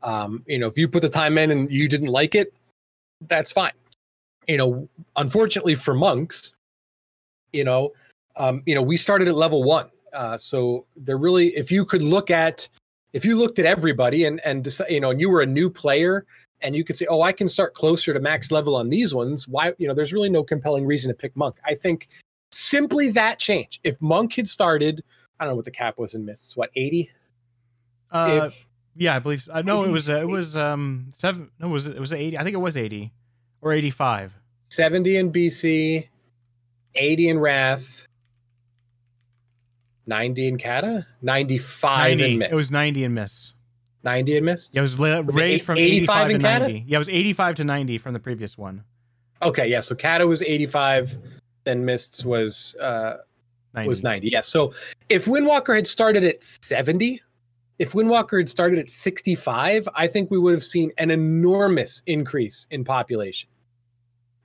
Um, you know, if you put the time in and you didn't like it, that's fine. You know, unfortunately for monks, you know, um, you know, we started at level one. Uh, so they're really, if you could look at, if you looked at everybody and and decide, you know, and you were a new player and you could say, oh, I can start closer to max level on these ones. Why, you know, there's really no compelling reason to pick Monk. I think simply that change. If Monk had started, I don't know what the cap was in Mists, what, 80?
Uh, if, yeah, I believe. I know it was, uh, it was, um, seven, no, was it, it was 80. I think it was 80 or 85.
70 in BC, 80 in Wrath, 90 in Cata, 95
90.
in Mists.
It was 90 in Mists.
90 in Mists.
Yeah, it was,
Was it
raised
eight-
from
85
85 to
in Cata?
90. Yeah, it was 85 to 90 from the previous one.
Okay, yeah. So Cata was 85, then Mists was uh
90.
was 90. Yeah. So if Windwalker had started at 70, if Windwalker had started at 65, I think we would have seen an enormous increase in population.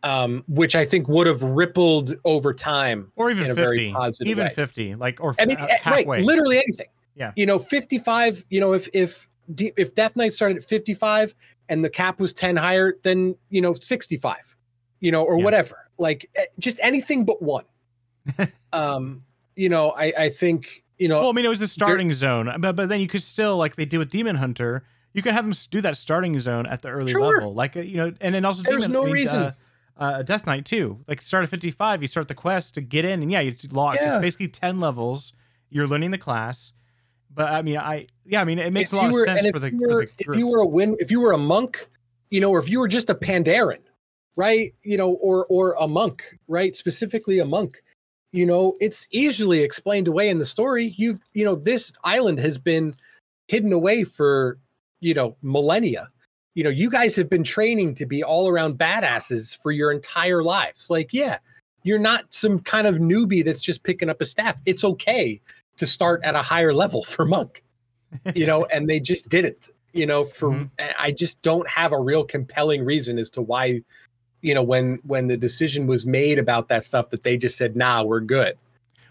Um, which I think would have rippled over time.
or even
in a very
50.
positive
Even
way.
50, like or
I mean, eh, right,
halfway.
literally anything.
Yeah.
You know, 55, you know, if if if Death Knight started at 55 and the cap was 10 higher, then you know, 65, you know, or
Yeah.
whatever. Like eh, just anything but one. (laughs) um, you know, I I think, you know,
Well, I mean, it was the starting zone, but but then you could still like they did with Demon Hunter. You could have them do that starting zone at the early
Sure.
level, like uh, you know, and then also
There's
Demon,
no
I mean,
reason.
Uh, uh, Death Knight too. Like start at fifty five, you start the quest to get in, and yeah, it's locked.
Yeah.
It's basically ten levels. You're learning the class, but I mean, I yeah, I mean, it makes
if
a lot
you
of sense for the,
if you
for
were,
the
if you were a win if you were a monk you know or if you were just a pandaren right you know or or a monk right specifically a monk you know it's easily explained away in the story you've you know this island has been hidden away for you know millennia you know you guys have been training to be all around badasses for your entire lives like yeah you're not some kind of newbie that's just picking up a staff it's okay to start at a higher level (laughs) for monk you know, and they just didn't, you know, for
Mhm.
I just don't have a real compelling reason as to why, you know, when when the decision was made about that stuff that they just said, nah, we're good.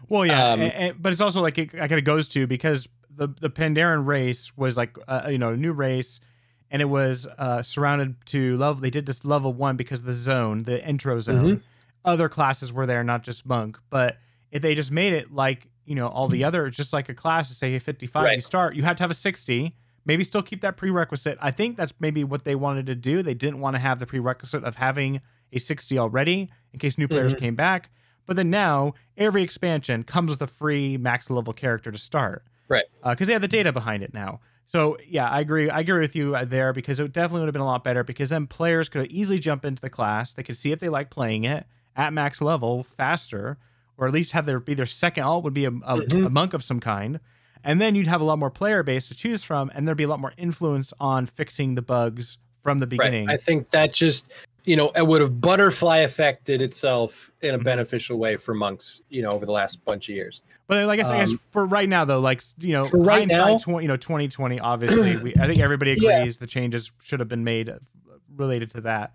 Well, yeah,
Um,
a- a- but it's also like it, like it goes to because the the Pandaren race was like uh, you know a new race, and it was uh, surrounded to level. They did this level one because of the zone, the intro zone. Other classes were there, not just monk. But if they just made it like you know all the other, just like a class to say hey, fifty five, you start. You had to have a sixty. Maybe still keep that prerequisite. I think that's maybe what they wanted to do. They didn't want to have the prerequisite of having a 60 already in case new players
Mhm.
came back. But then now every expansion comes with a free max level character to start.
Right.
Because they have the data behind it now. So yeah, I agree. I agree with you uh, there because it definitely would have been a lot better because then players could easily jump into the class. They could see if they like playing it at max level faster, or at least have their be their second alt would be a, a,
Mhm.
a monk of some kind. And then you'd have a lot more player base to choose from, and there'd be a lot more influence on fixing the bugs from the beginning.
Right. I think that just you know it would have butterfly affected itself in a
Mhm.
beneficial way for monks, you know, over the last bunch of years.
But like I guess, I guess
Um,
for right now though, like you know,
right now-
twen- you know, twenty twenty, obviously, we, I think everybody (clears throat)
Yeah.
agrees the changes should have been made uh, related to that.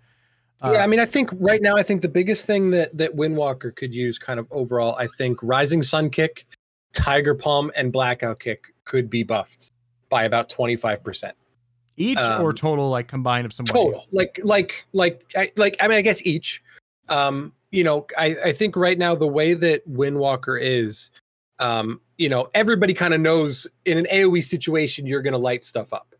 Uh,
yeah, I mean, I think right now, I think the biggest thing that that Windwalker could use, kind of overall, I think Rising Sun Kick, Tiger Palm, and Blackout Kick could be buffed by about twenty five percent
each or
um,
total, like combined of some
total. Like, like, like, I, like. I mean, I guess each. Um, you know, I I think right now the way that Windwalker is, um, you know, everybody kind of knows in an AOE situation you're going to light stuff up,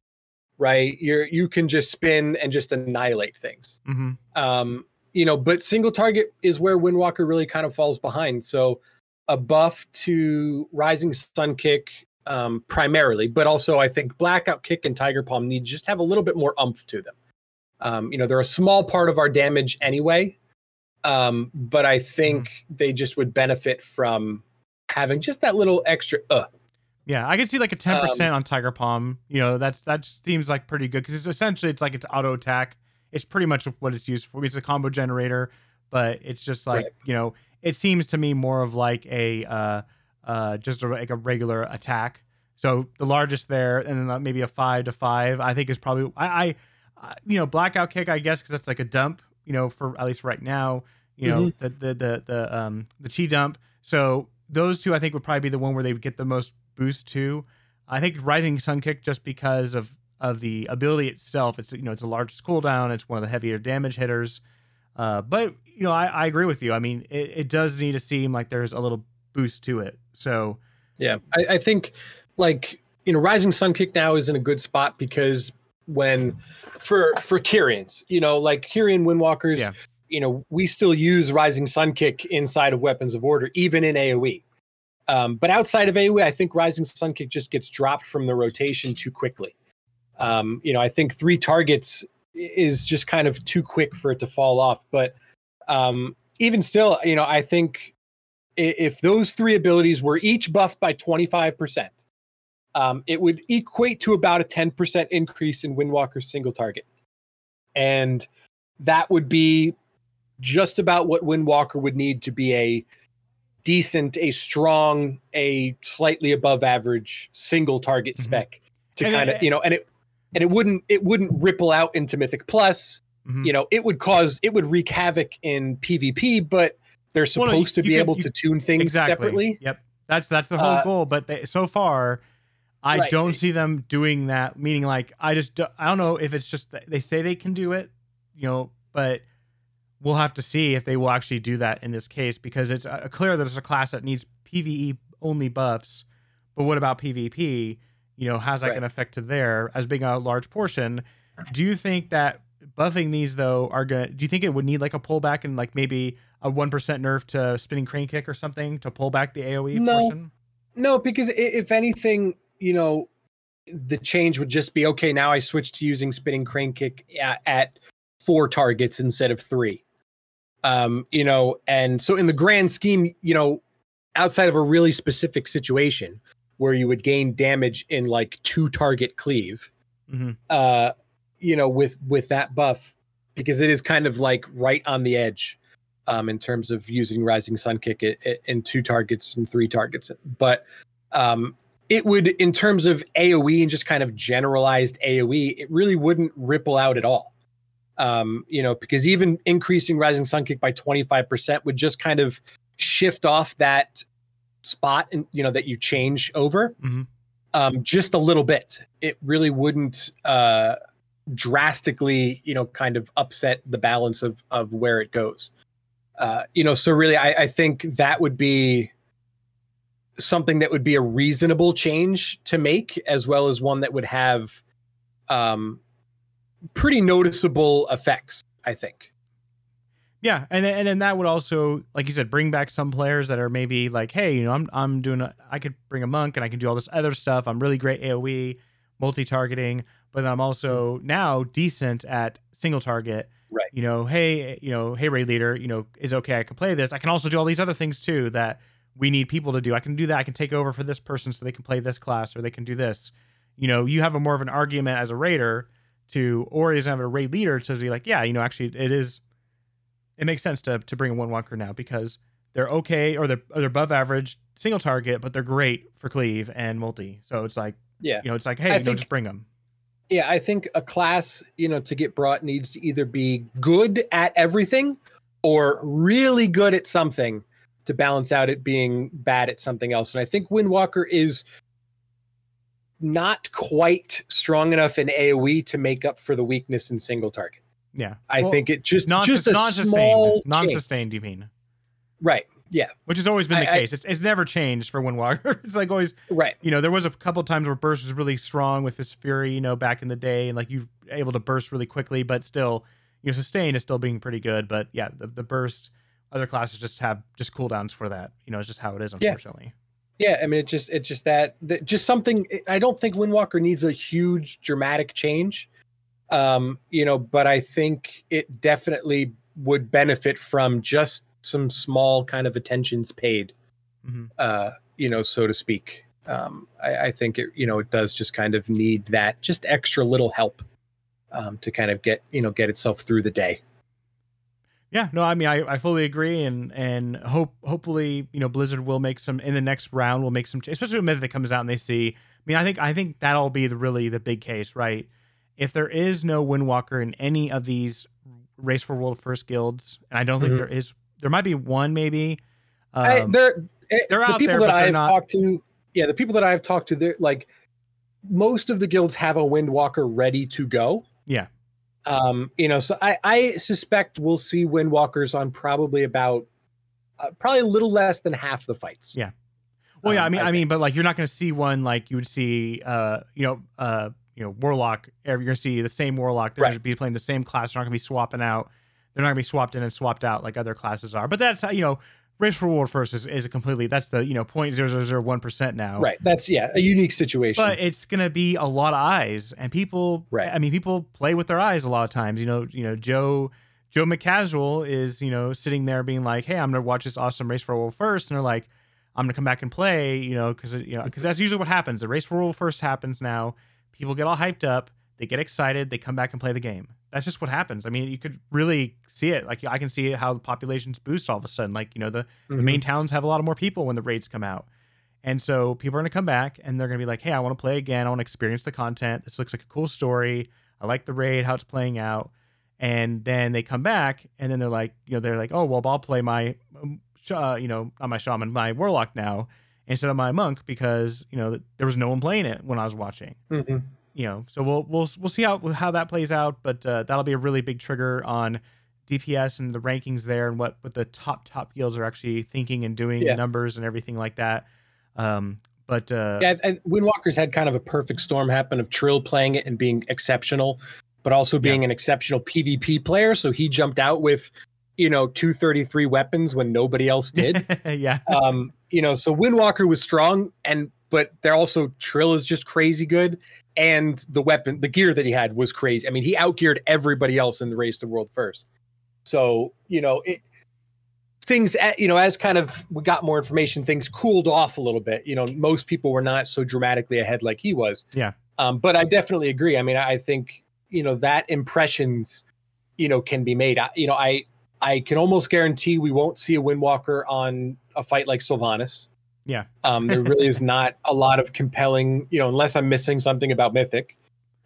right? You're you can just spin and just annihilate things.
hmm
um you know but single target is where windwalker really kind of falls behind so a buff to rising sun kick um primarily but also i think blackout kick and tiger palm need to just have a little bit more umph to them um you know they're a small part of our damage anyway um but i think they just would benefit from having just that little extra uh
Yeah, I could see like a ten
Um,
percent on Tiger Palm. You know, that's that seems like pretty good because it's essentially it's like it's auto attack. It's pretty much what it's used for. It's a combo generator, but it's just like
Right.
you know, it seems to me more of like a uh, uh, just a, like a regular attack. So the largest there, and then uh, maybe a five to five, I think is probably I, I you know, blackout kick, I guess, because that's like a dump. You know, for at least right now, you know, the the the the um the chi dump. So those two, I think, would probably be the one where they would get the most boost to. I think Rising Sun Kick just because of of the ability itself. It's you know it's the largest cooldown. It's one of the heavier damage hitters. Uh, but you know I, I agree with you. I mean it, it does need to seem like there's a little boost to it. So
Yeah, I, I think like you know, Rising Sun Kick now is in a good spot because when for for Kyrians, you know, like Kyrian Windwalkers,
Yeah.
you know, we still use Rising Sun Kick inside of Weapons of Order, even in AOE. Um, but outside of AOE, I think Rising Sun Kick just gets dropped from the rotation too quickly. Um, you know, I think three targets is just kind of too quick for it to fall off. But um, even still, you know, I think if those three abilities were each buffed by 25%, um, it would equate to about a 10% increase in Windwalker's single target. And that would be just about what Windwalker would need to be a decent, a strong, a slightly above average single target mm-hmm. spec to kind of, you know, and it and it wouldn't it wouldn't ripple out into Mythic Plus. Mm-hmm. You know, it would cause it would wreak havoc in PvP, but they're supposed well, no, to be able you, to tune things exactly. separately.
Yep. That's that's the whole uh, goal, but they, so far I right. don't see them doing that. Meaning, like, I just do, I don't know if it's just they say they can do it, you know, but we'll have to see if they will actually do that in this case because it's uh, clear that it's a class that needs PVE only buffs. But what about PvP? You know, how's that right. going to affect to there as being a large portion? Do you think that buffing these though are to Do you think it would need like a pullback and like maybe a one percent nerf to spinning crane kick or something to pull back the AOE no. portion?
No, because if anything, you know, the change would just be okay. Now I switch to using spinning crane kick at, at four targets instead of three. Um, you know, and so in the grand scheme, you know, outside of a really specific situation where you would gain damage in like two target cleave, mm-hmm. uh, you know, with with that buff, because it is kind of like right on the edge. Um, in terms of using Rising Sun Kick in two targets and three targets, but um, it would in terms of aoe and just kind of generalized aoe it really wouldn't ripple out at all um, you know because even increasing rising sun kick by 25% would just kind of shift off that spot and you know that you change over mm-hmm. um, just a little bit it really wouldn't uh, drastically you know kind of upset the balance of of where it goes uh, you know so really I, I think that would be something that would be a reasonable change to make, as well as one that would have um, pretty noticeable effects. I think.
Yeah, and and then that would also, like you said, bring back some players that are maybe like, hey, you know, I'm I'm doing, a, I could bring a monk and I can do all this other stuff. I'm really great AOE, multi-targeting, but I'm also now decent at single target.
Right.
You know, hey, you know, hey, raid leader, you know, is okay. I can play this. I can also do all these other things too that we need people to do. I can do that. I can take over for this person so they can play this class or they can do this. You know, you have a more of an argument as a raider to, or is have a raid leader to be like, yeah, you know, actually it is, it makes sense to to bring a Windwalker now because they're okay or they're or they're above average single target, but they're great for cleave and multi. So it's like, yeah, you know, it's like, hey, I you think, know, just bring them.
Yeah, I think a class, you know, to get brought needs to either be good at everything or really good at something to balance out it being bad at something else. And I think Windwalker is not quite strong enough in AoE to make up for the weakness in single target.
Yeah.
I well, think it just non- just a non-sustained, small
non-sustained, you mean?
Right. Yeah.
Which has always been the I, case. it's it's never changed for Windwalker. (laughs) it's like always
right.
You know, there was a couple times where burst was really strong with his fury, you know, back in the day, and like you able to burst really quickly, but still, you know, sustain is still being pretty good. But yeah, the, the burst other classes just have just cooldowns for that. You know, it's just how it is, unfortunately.
Yeah. yeah I mean, it just it just that, that just something. I don't think Windwalker needs a huge dramatic change, um, you know, but I think it definitely would benefit from just some small kind of attentions paid, mm-hmm. uh, you know, so to speak. Um, I, I think it, you know, it does just kind of need that just extra little help um, to kind of get, you know, get itself through the day.
Yeah, no, I mean, I, I fully agree, and and hope hopefully you know Blizzard will make some in the next round. will make some, especially when that comes out and they see. I mean, I think I think that'll be the really the big case, right? If there is no Windwalker in any of these race for world first guilds, and I don't mm-hmm. think there is, there might be one maybe.
Um, I, they're eh, they're the out people there, that I've not... talked to. Yeah, the people that I've talked to, they're like most of the guilds have a Windwalker ready to go.
Yeah.
Um, you know, so I, I suspect we'll see Windwalkers on probably about uh, probably a little less than half the fights.
Yeah. Well, yeah, um, I mean, I, I mean, but like you're not going to see one like you would see, uh, you know, uh, you know, Warlock. You're going to see the same Warlock. They're right. going to be playing the same class. They're not going to be swapping out. They're not going to be swapped in and swapped out like other classes are. But that's you know, race for world first is, is a completely that's the you know point zero zero zero one percent now.
Right. That's yeah, a unique situation.
But it's gonna be a lot of eyes and people. Right. I mean, people play with their eyes a lot of times. You know, you know, Joe Joe McCasual is, you know, sitting there being like, "Hey, I'm gonna watch this awesome race for world first. and they're like, "I'm gonna come back and play," you know, because you know, because that's usually what happens. The race for world first happens now. People get all hyped up, they get excited, they come back and play the game. That's just what happens. I mean, you could really see it. Like I can see how the populations boost all of a sudden. Like you know, the, mm-hmm. the main towns have a lot of more people when the raids come out. And so people are going to come back and they're going to be like, hey, I want to play again. I want to experience the content. This looks like a cool story. I like the raid, how it's playing out and then they come back and then they're like you know they're like oh well i'll play my um, uh, you know not my shaman my warlock now instead of my monk because you know there was no one playing it when i was watching mm-hmm. You know so we'll we'll we'll see how how that plays out but uh, that'll be a really big trigger on dps and the rankings there and what what the top top guilds are actually thinking and doing yeah. numbers and everything like that um but uh
yeah and windwalkers had kind of a perfect storm happen of trill playing it and being exceptional but also being yeah. an exceptional PvP player. So he jumped out with, you know, 233 weapons when nobody else did. (laughs)
yeah.
Um, you know, so Windwalker was strong and but they're also Trill is just crazy good. And the weapon, the gear that he had was crazy. I mean, he outgeared everybody else in the race to world first. So, you know, it things you know as kind of we got more information things cooled off a little bit. You know most people were not so dramatically ahead like he was.
Yeah.
Um, but i definitely agree. I mean i think you know that impressions you know can be made. I, you know i i can almost guarantee we won't see a windwalker on a fight like sylvanas
yeah
um there really is (laughs) not a lot of compelling you know unless i'm missing something about mythic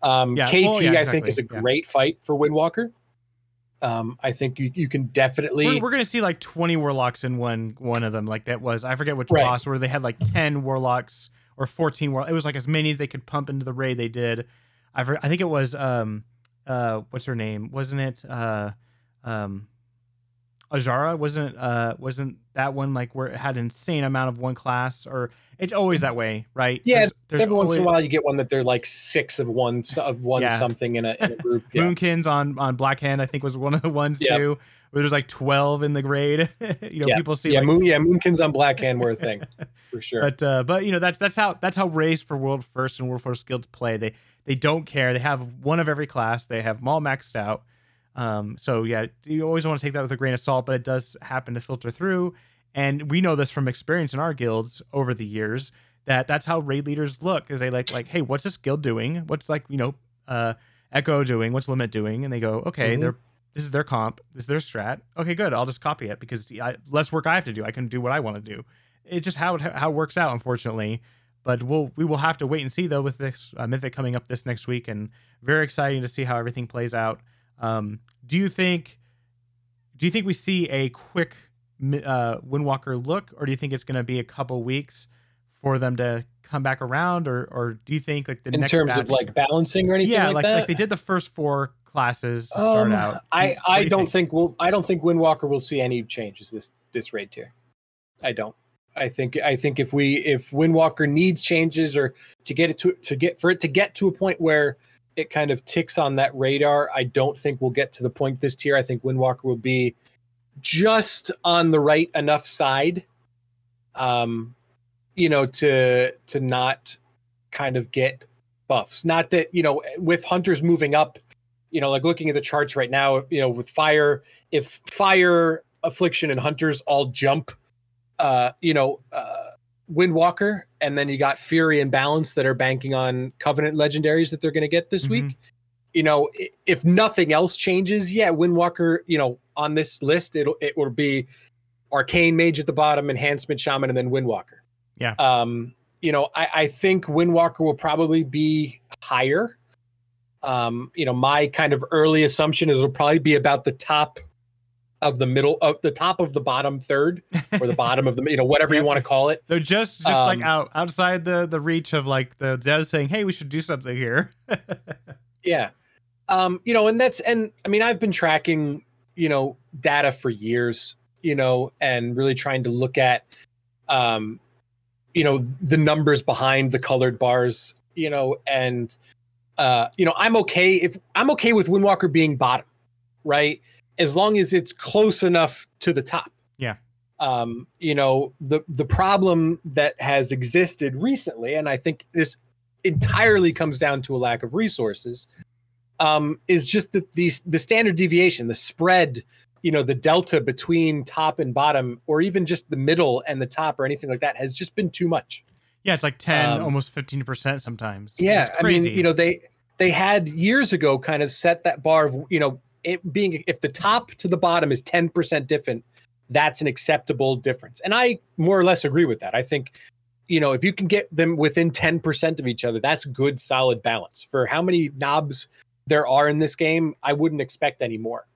um yeah. kt well, yeah, exactly. i think is a yeah. great fight for windwalker um, I think you, you can definitely.
We're, we're, gonna see like 20 warlocks in one one of them. Like that was I forget which right. boss where they had like 10 warlocks or 14 war. It was like as many as they could pump into the raid. They did. I I think it was um uh what's her name? Wasn't it uh um Azshara wasn't uh wasn't that one like where it had insane amount of one class or it's always that way, right?
Yeah, there's, there's every always... once in a while you get one that they're like six of one of one yeah. something in a, in a group.
Yeah. Moonkins on on Blackhand I think was one of the ones yep. too. Where there's like twelve in the grade. (laughs) you know,
yeah.
people see
yeah,
like...
moon, yeah, Moonkins on Blackhand were a thing (laughs) for sure.
But uh, but you know that's that's how that's how race for World First and World First guilds play. They they don't care. They have one of every class. They have them all maxed out. Um, so yeah, you always want to take that with a grain of salt, but it does happen to filter through. And we know this from experience in our guilds over the years that that's how raid leaders look. Is they like like, hey, what's this guild doing? What's like you know, uh, Echo doing? What's Limit doing? And they go, okay, mm-hmm. they're this is their comp, this is their strat. Okay, good. I'll just copy it because I, less work I have to do. I can do what I want to do. It's just how it, how it works out, unfortunately. But we'll we will have to wait and see though with this uh, mythic coming up this next week, and very exciting to see how everything plays out. Um, do you think do you think we see a quick uh, Windwalker look, or do you think it's going to be a couple weeks for them to come back around, or or do you think like the
in
next
terms
batch,
of like balancing or anything?
Yeah,
like,
like, like they did the first four classes to start um, out.
I I do not think? think we'll I don't think Windwalker will see any changes this this raid tier. I don't. I think I think if we if Windwalker needs changes or to get it to to get for it to get to a point where it kind of ticks on that radar, I don't think we'll get to the point this tier. I think Windwalker will be just on the right enough side, um, you know, to to not kind of get buffs. Not that you know, with hunters moving up, you know, like looking at the charts right now, you know, with fire, if fire, affliction, and hunters all jump uh, you know, uh, Windwalker, and then you got Fury and Balance that are banking on Covenant legendaries that they're going to get this mm-hmm. week. You know, if nothing else changes, yeah, Windwalker, you know, on this list, it'll it will be Arcane Mage at the bottom, Enhancement Shaman, and then Windwalker.
Yeah.
Um, you know, I, I think Windwalker will probably be higher. Um, you know, my kind of early assumption is it'll probably be about the top of the middle of the top of the bottom third or the bottom of the you know whatever you want to call it.
They're just just um, like out outside the the reach of like the devs saying hey we should do something here. (laughs)
Yeah. Um you know and that's and i mean i've been tracking you know data for years you know and really trying to look at um you know the numbers behind the colored bars you know and uh you know i'm okay if i'm okay with windwalker being bottom right as long as it's close enough to the top.
Yeah.
Um, you know, the the problem that has existed recently, and I think this entirely comes down to a lack of resources, um, is just that the the standard deviation, the spread, you know, the delta between top and bottom, or even just the middle and the top, or anything like that, has just been too much.
Yeah, it's like ten, um, almost fifteen percent sometimes.
Yeah, I mean, you know, they they had years ago kind of set that bar of you know it being if the top to the bottom is ten percent different, that's an acceptable difference, and I more or less agree with that. I think you know, if you can get them within 10% of each other, that's good, solid balance. For how many knobs there are in this game, I wouldn't expect any more.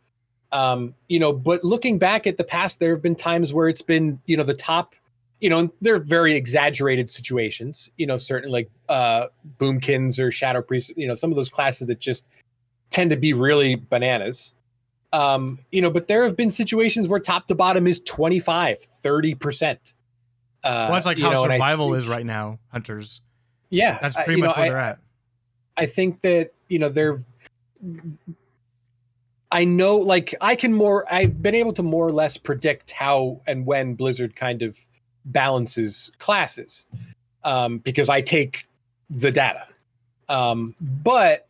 Um, you know, but looking back at the past, there have been times where it's been, you know, the top, you know, they're very exaggerated situations, you know, certainly like uh Boomkins or Shadow Priest, you know, some of those classes that just tend to be really bananas. Um, you know, but there have been situations where top to bottom is 25, 30%.
Uh, well, that's like how know, survival think, is right now, hunters.
Yeah,
that's pretty much know, where I, they're at.
I think that you know they're. I know, like I can more. I've been able to more or less predict how and when Blizzard kind of balances classes, um, because I take the data. Um, but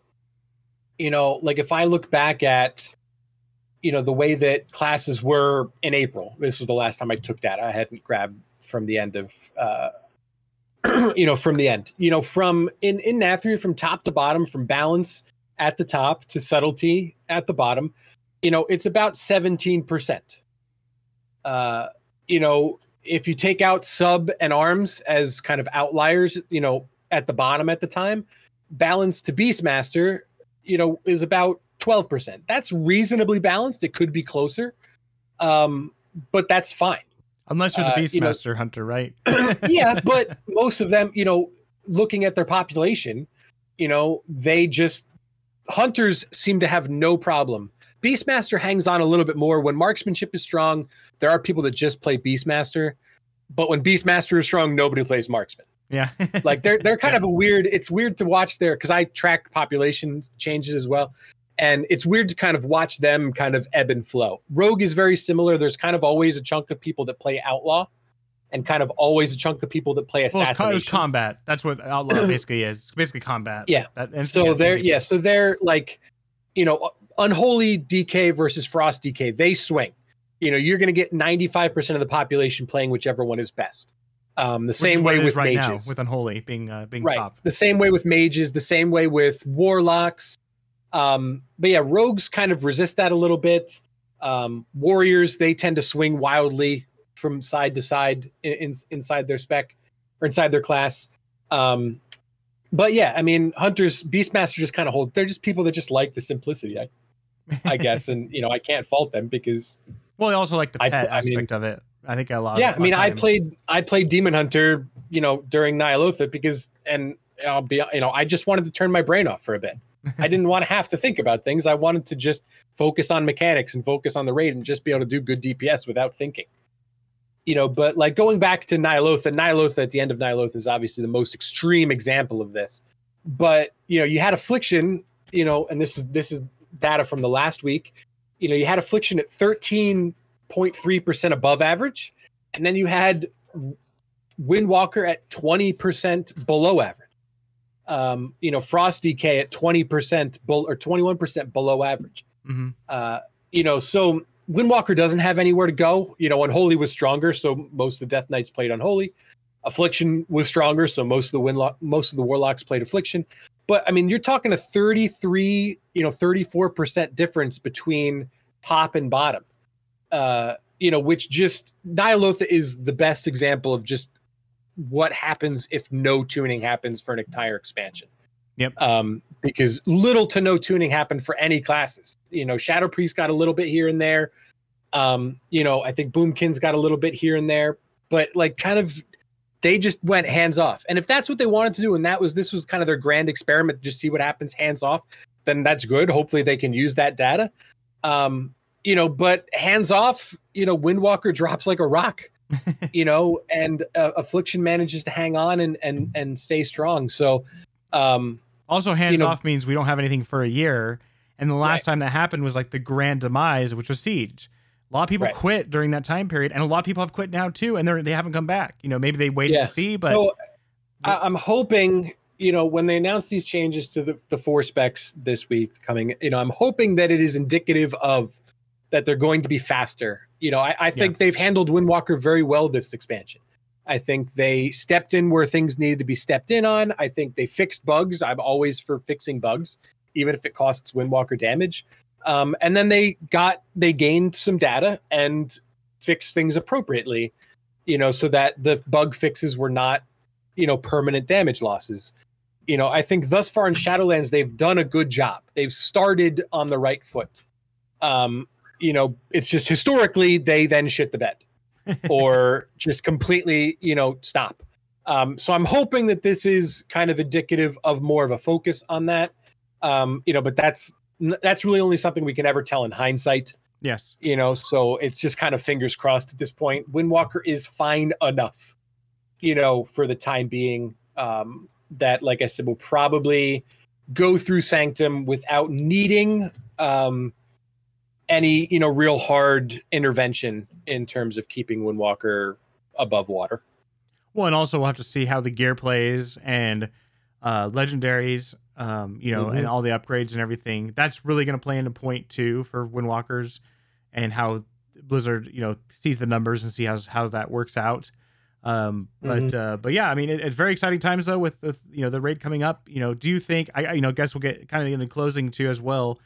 you know, like if I look back at you know the way that classes were in April. This was the last time I took data. I hadn't grabbed from the end of uh, (clears throat) you know from the end you know from in in Nathria from top to bottom from balance at the top to subtlety at the bottom you know it's about 17% uh you know if you take out sub and arms as kind of outliers you know at the bottom at the time balance to beastmaster you know is about 12% that's reasonably balanced it could be closer um but that's fine
Unless you're the Beastmaster uh, you know, hunter, right? (clears throat)
yeah, but most of them, you know, looking at their population, you know, they just hunters seem to have no problem. Beastmaster hangs on a little bit more when marksmanship is strong. There are people that just play Beastmaster, but when Beastmaster is strong, nobody plays marksman.
Yeah, (laughs)
like they're they're kind of a weird. It's weird to watch there because I track population changes as well and it's weird to kind of watch them kind of ebb and flow. Rogue is very similar. There's kind of always a chunk of people that play outlaw, and kind of always a chunk of people that play assassination. Well,
it's, combat. That's what outlaw (clears throat) basically is. It's basically combat.
Yeah. That, so they're yeah. So they're like, you know, unholy DK versus frost DK. They swing. You know, you're going to get 95% of the population playing whichever one is best. Um, the Which same way with right mages,
now, with unholy being uh, being
right.
top.
The same way with mages. The same way with warlocks um, but yeah, rogues kind of resist that a little bit. Um, warriors they tend to swing wildly from side to side in, in, inside their spec or inside their class. Um, but yeah, I mean, hunters, beastmaster just kind of hold. They're just people that just like the simplicity, I, I guess, (laughs) and you know, I can't fault them because.
Well, they also like the pet I, aspect I mean, of it. I think a lot.
Yeah, I mean, I played I played Demon Hunter, you know, during Ny'alotha because, and I'll be, you know, I just wanted to turn my brain off for a bit. (laughs) I didn't want to have to think about things. I wanted to just focus on mechanics and focus on the raid and just be able to do good DPS without thinking. You know, but like going back to Ny'alotha, Ny'alotha at the end of Ny'alotha is obviously the most extreme example of this. But you know, you had affliction, you know, and this is this is data from the last week. You know, you had affliction at 13.3% above average, and then you had Windwalker at 20% below average um, you know, Frost DK at 20% bull or 21% below average. Mm-hmm. Uh, you know, so Windwalker doesn't have anywhere to go. You know, Unholy was stronger, so most of the Death Knights played Unholy. Affliction was stronger, so most of the Windlock, most of the Warlocks played Affliction. But I mean, you're talking a 33, you know, 34% difference between top and bottom. Uh, you know, which just Ny'alotha is the best example of just what happens if no tuning happens for an entire expansion.
Yep.
Um, because little to no tuning happened for any classes. You know, Shadow Priest got a little bit here and there. Um, you know, I think Boomkins got a little bit here and there, but like kind of they just went hands off. And if that's what they wanted to do, and that was this was kind of their grand experiment, just see what happens hands off, then that's good. Hopefully they can use that data. Um, you know, but hands off, you know, Windwalker drops like a rock (laughs) you know, and uh, Affliction manages to hang on and and and stay strong. So, um,
also hands you know, off means we don't have anything for a year. And the last right. time that happened was like the grand demise, which was Siege. A lot of people right. quit during that time period, and a lot of people have quit now too, and they're they haven't come back. You know, maybe they waited yeah. to see, but
so I'm hoping you know, when they announced these changes to the, the four specs this week coming, you know, I'm hoping that it is indicative of that they're going to be faster. You know, I, I think yeah. they've handled Windwalker very well this expansion. I think they stepped in where things needed to be stepped in on. I think they fixed bugs. I'm always for fixing bugs, even if it costs Windwalker damage. Um, and then they got they gained some data and fixed things appropriately, you know, so that the bug fixes were not, you know, permanent damage losses. You know, I think thus far in Shadowlands they've done a good job. They've started on the right foot. Um, you know, it's just historically they then shit the bed (laughs) or just completely, you know, stop. Um, so I'm hoping that this is kind of indicative of more of a focus on that. Um, you know, but that's that's really only something we can ever tell in hindsight.
Yes.
You know, so it's just kind of fingers crossed at this point. Windwalker is fine enough, you know, for the time being. Um, that, like I said, will probably go through Sanctum without needing um, any, you know, real hard intervention in terms of keeping Windwalker above water.
Well, and also we'll have to see how the gear plays and uh, legendaries, um, you know, mm-hmm. and all the upgrades and everything. That's really going to play into point two for Windwalkers and how Blizzard, you know, sees the numbers and see how how that works out. Um, but mm-hmm. uh, but yeah, I mean, it, it's very exciting times though with the you know the raid coming up. You know, do you think I you know guess we'll get kind of into closing too as well.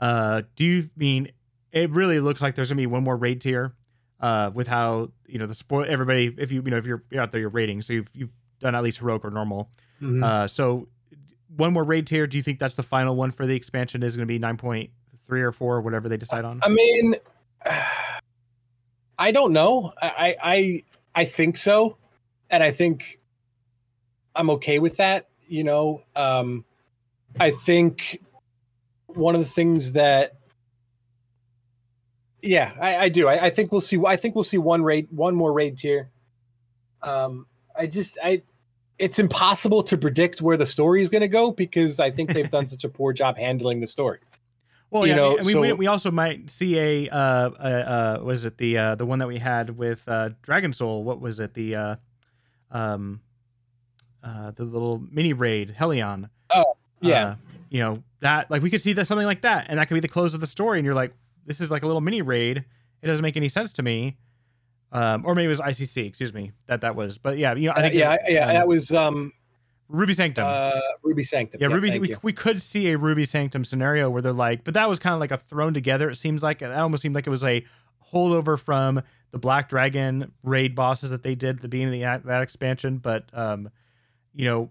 Uh, do you mean it really looks like there's gonna be one more raid tier? Uh, with how you know the sport everybody if you you know if you're, you're out there you're rating so you've you've done at least heroic or normal. Mm-hmm. Uh, so one more raid tier. Do you think that's the final one for the expansion? Is going to be nine point three or four, or whatever they decide on?
I mean, (sighs) I don't know. I I I think so, and I think I'm okay with that. You know, um, I think one of the things that yeah, I, I do. I, I, think we'll see. I think we'll see one raid, one more raid tier. Um, I just, I, it's impossible to predict where the story is going to go because I think they've done (laughs) such a poor job handling the story.
Well, you yeah, know, we, so, we, we also might see a uh, uh, uh was it the uh the one that we had with uh Dragon Soul? What was it? The uh, um, uh, the little mini raid Halion?
Oh, yeah.
Uh, you know that like we could see that something like that, and that could be the close of the story, and you're like, this is like a little mini raid. It doesn't make any sense to me. Um, or maybe it was ICC. Excuse me. That that was. But yeah, you know, I think.
Uh, yeah, yeah, um, that was um,
Ruby Sanctum.
Uh, Ruby Sanctum.
Yeah, yeah Ruby. We, we could see a Ruby Sanctum scenario where they're like, but that was kind of like a thrown together. It seems like it almost seemed like it was a holdover from the Black Dragon raid bosses that they did at the beginning of the, that expansion. But um, you know,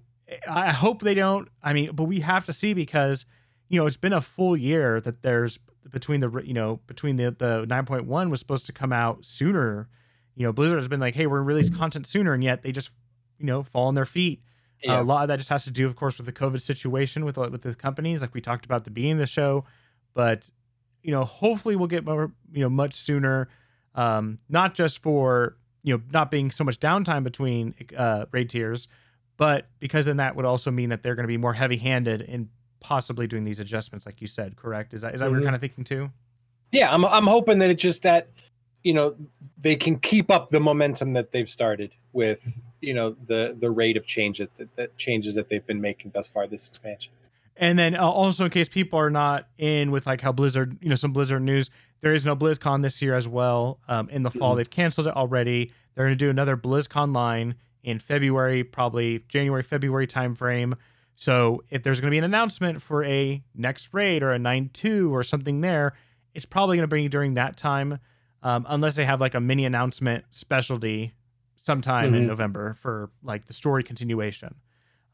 I hope they don't. I mean, but we have to see because you know it's been a full year that there's between the you know between the the 9.1 was supposed to come out sooner. You know blizzard has been like hey we're gonna release content sooner and yet they just you know fall on their feet. Yeah. uh, a lot of that just has to do of course with the covid situation with with the companies like we talked about at the beginning of the show. But you know hopefully we'll get more you know much sooner um not just for you know not being so much downtime between uh raid tiers but because then that would also mean that they're going to be more heavy handed in possibly doing these adjustments, like you said. Correct? Is that is that mm-hmm. what you're mm-hmm. kind of thinking too?
Yeah, I'm I'm hoping that it's just that you know they can keep up the momentum that they've started with you know the the rate of change that, that changes that they've been making thus far this expansion.
And then uh, also in case people are not in with like how Blizzard, you know, some Blizzard news, there is no BlizzCon this year as well. Um, in the fall, mm-hmm. they've canceled it already. They're going to do another BlizzConline in February, probably January, February timeframe. So if there's going to be an announcement for a next raid or a 9-2 or something there, it's probably going to bring you during that time, um, unless they have like a mini announcement specialty sometime mm-hmm. in November for like the story continuation.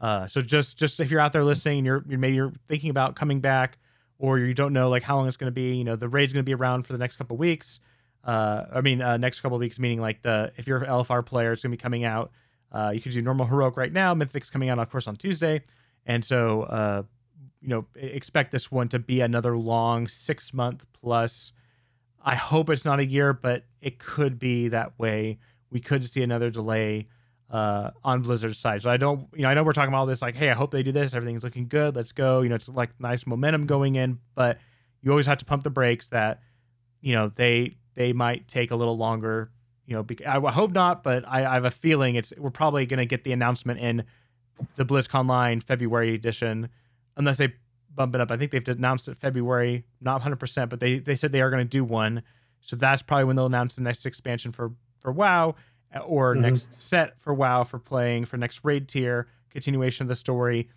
Uh, so just just if you're out there listening, you're, you're maybe you're thinking about coming back, or you don't know like how long it's going to be. You know, the raid's going to be around for the next couple weeks. Uh, I mean, uh, next couple weeks, meaning like the if you're an LFR player, it's going to be coming out. Uh, you can do normal heroic right now. Mythic's coming out, of course, on Tuesday. And so, uh, you know, expect this one to be another long six month plus. I hope it's not a year, but it could be that way. We could see another delay uh, on Blizzard's side. So I don't, you know, I know we're talking about all this like, hey, I hope they do this. Everything's looking good. Let's go. You know, it's like nice momentum going in, but you always have to pump the brakes that, you know, they they might take a little longer. You know, I hope not, but I, I have a feeling it's we're probably going to get the announcement in the BlizzConline February edition, unless they bump it up. I think they've announced it February, not 100, percent but they they said they are going to do one. So that's probably when they'll announce the next expansion for for WoW or mm-hmm. next set for WoW for playing for next raid tier continuation of the story,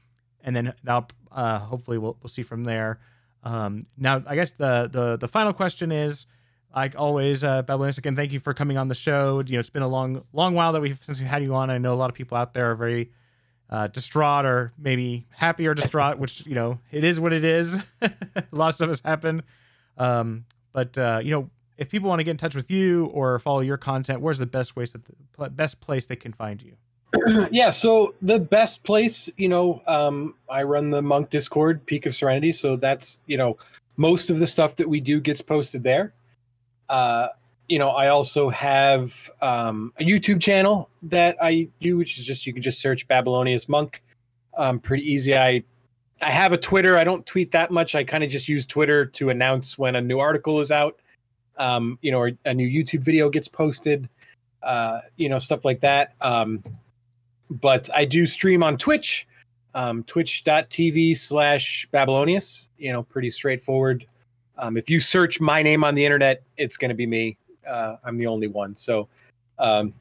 and then that'll uh, hopefully we'll we'll see from there. Um, now, I guess the the the final question is, like always, uh, Babylonius, again, thank you for coming on the show. You know, it's been a long long while that we've since we had you on. I know a lot of people out there are very uh, distraught or maybe happy or distraught, which you know it is what it is. (laughs) a lot of stuff has happened, um, but uh, you know if people want to get in touch with you or follow your content, where's the best ways that the best place they can find you? (clears throat)
yeah, so the best place, you know, um, I run the Monk Discord, Peak of Serenity, so that's you know most of the stuff that we do gets posted there. Uh, you know, I also have um, a YouTube channel that I do, which is just you can just search Babylonius Monk. Um, pretty easy. I I have a Twitter. I don't tweet that much. I kind of just use Twitter to announce when a new article is out. Um, you know, or a new YouTube video gets posted. Uh, you know, stuff like that. Um, but I do stream on Twitch, um, twitch.tv slash Babylonius. You know, pretty straightforward. Um, if you search my name on the internet, it's going to be me. Uh, I'm the only one. So, um,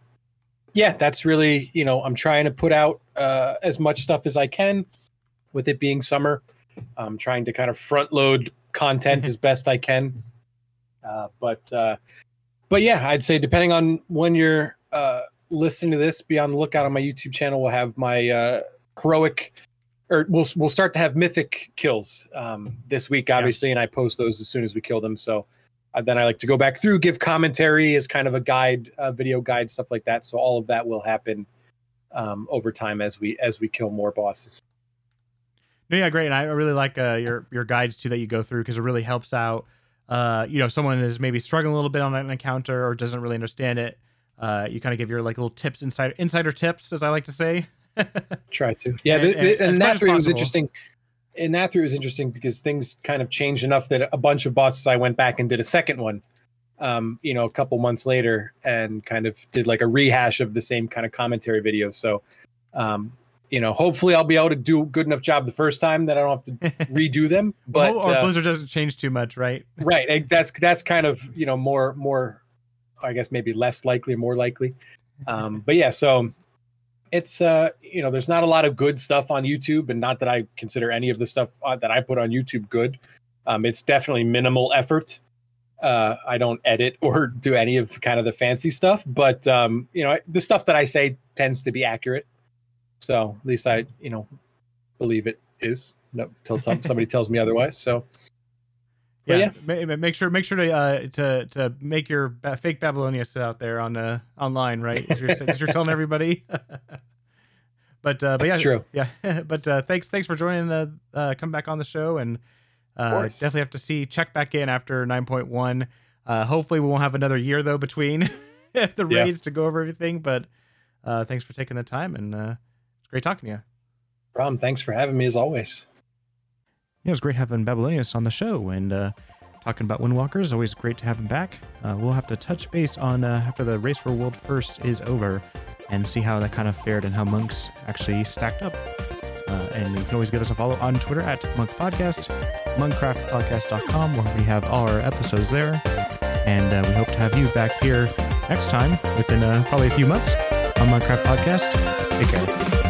yeah, that's really, you know, I'm trying to put out uh, as much stuff as I can with it being summer. I'm trying to kind of front load content (laughs) as best I can. Uh, but, uh, but yeah, I'd say depending on when you're uh, listening to this, be on the lookout on my YouTube channel. We'll have my uh, heroic, or we'll we'll start to have mythic kills um, this week, obviously, yeah. and I post those as soon as we kill them. So uh, then I like to go back through, give commentary as kind of a guide, uh, video guide, stuff like that. So all of that will happen um, over time as we as we kill more bosses.
No, yeah, great. And I really like uh, your your guides too that you go through because it really helps out. Uh, you know, someone is maybe struggling a little bit on an encounter or doesn't really understand it uh, you kind of give your like little tips insider insider tips, as I like to say. (laughs)
Try to, yeah. And, the, the, and, and that was interesting. And that was interesting because things kind of changed enough that a bunch of bosses I went back and did a second one. Um, you know, a couple months later, and kind of did like a rehash of the same kind of commentary video. So, um, you know, hopefully I'll be able to do a good enough job the first time that I don't have to (laughs) redo them. But
or uh, Blizzard doesn't change too much, right? (laughs)
right. That's that's kind of you know more more I guess maybe less likely, more likely. (laughs) Um, but yeah, so it's uh, you know, there's not a lot of good stuff on YouTube, and not that I consider any of the stuff uh, that I put on YouTube good. Um, it's definitely minimal effort. Uh, I don't edit (laughs) or do any of kind of the fancy stuff, but um, you know, the stuff that I say tends to be accurate. So at least I, you know, believe it is. No, until somebody (laughs) tells me otherwise. So
yeah, yeah. make sure make sure to uh, to to make your ba- fake Babylonius out there on uh, online, right? As you're, as you're telling everybody. (laughs) but uh, but
That's
yeah,
true.
Yeah, (laughs) but uh, thanks thanks for joining. Uh, uh, come back on the show and uh, definitely have to see check back in after nine point one. Uh, hopefully we won't have another year though between (laughs) the raids yeah. to go over everything. But uh, thanks for taking the time and uh, it's great talking to you.
Problem. Thanks for having me as always
yeah, it was great having Babylonius on the show and uh, talking about Windwalkers. Always great to have him back. Uh, we'll have to touch base on uh, after the race for world first is over and see how that kind of fared and how monks actually stacked up. Uh, and you can always give us a follow on Twitter at Monk Podcast, monkcraftpodcast.com, where we have all our episodes there. And uh, we hope to have you back here next time within uh, probably a few months on Monkcraft Podcast. Take care.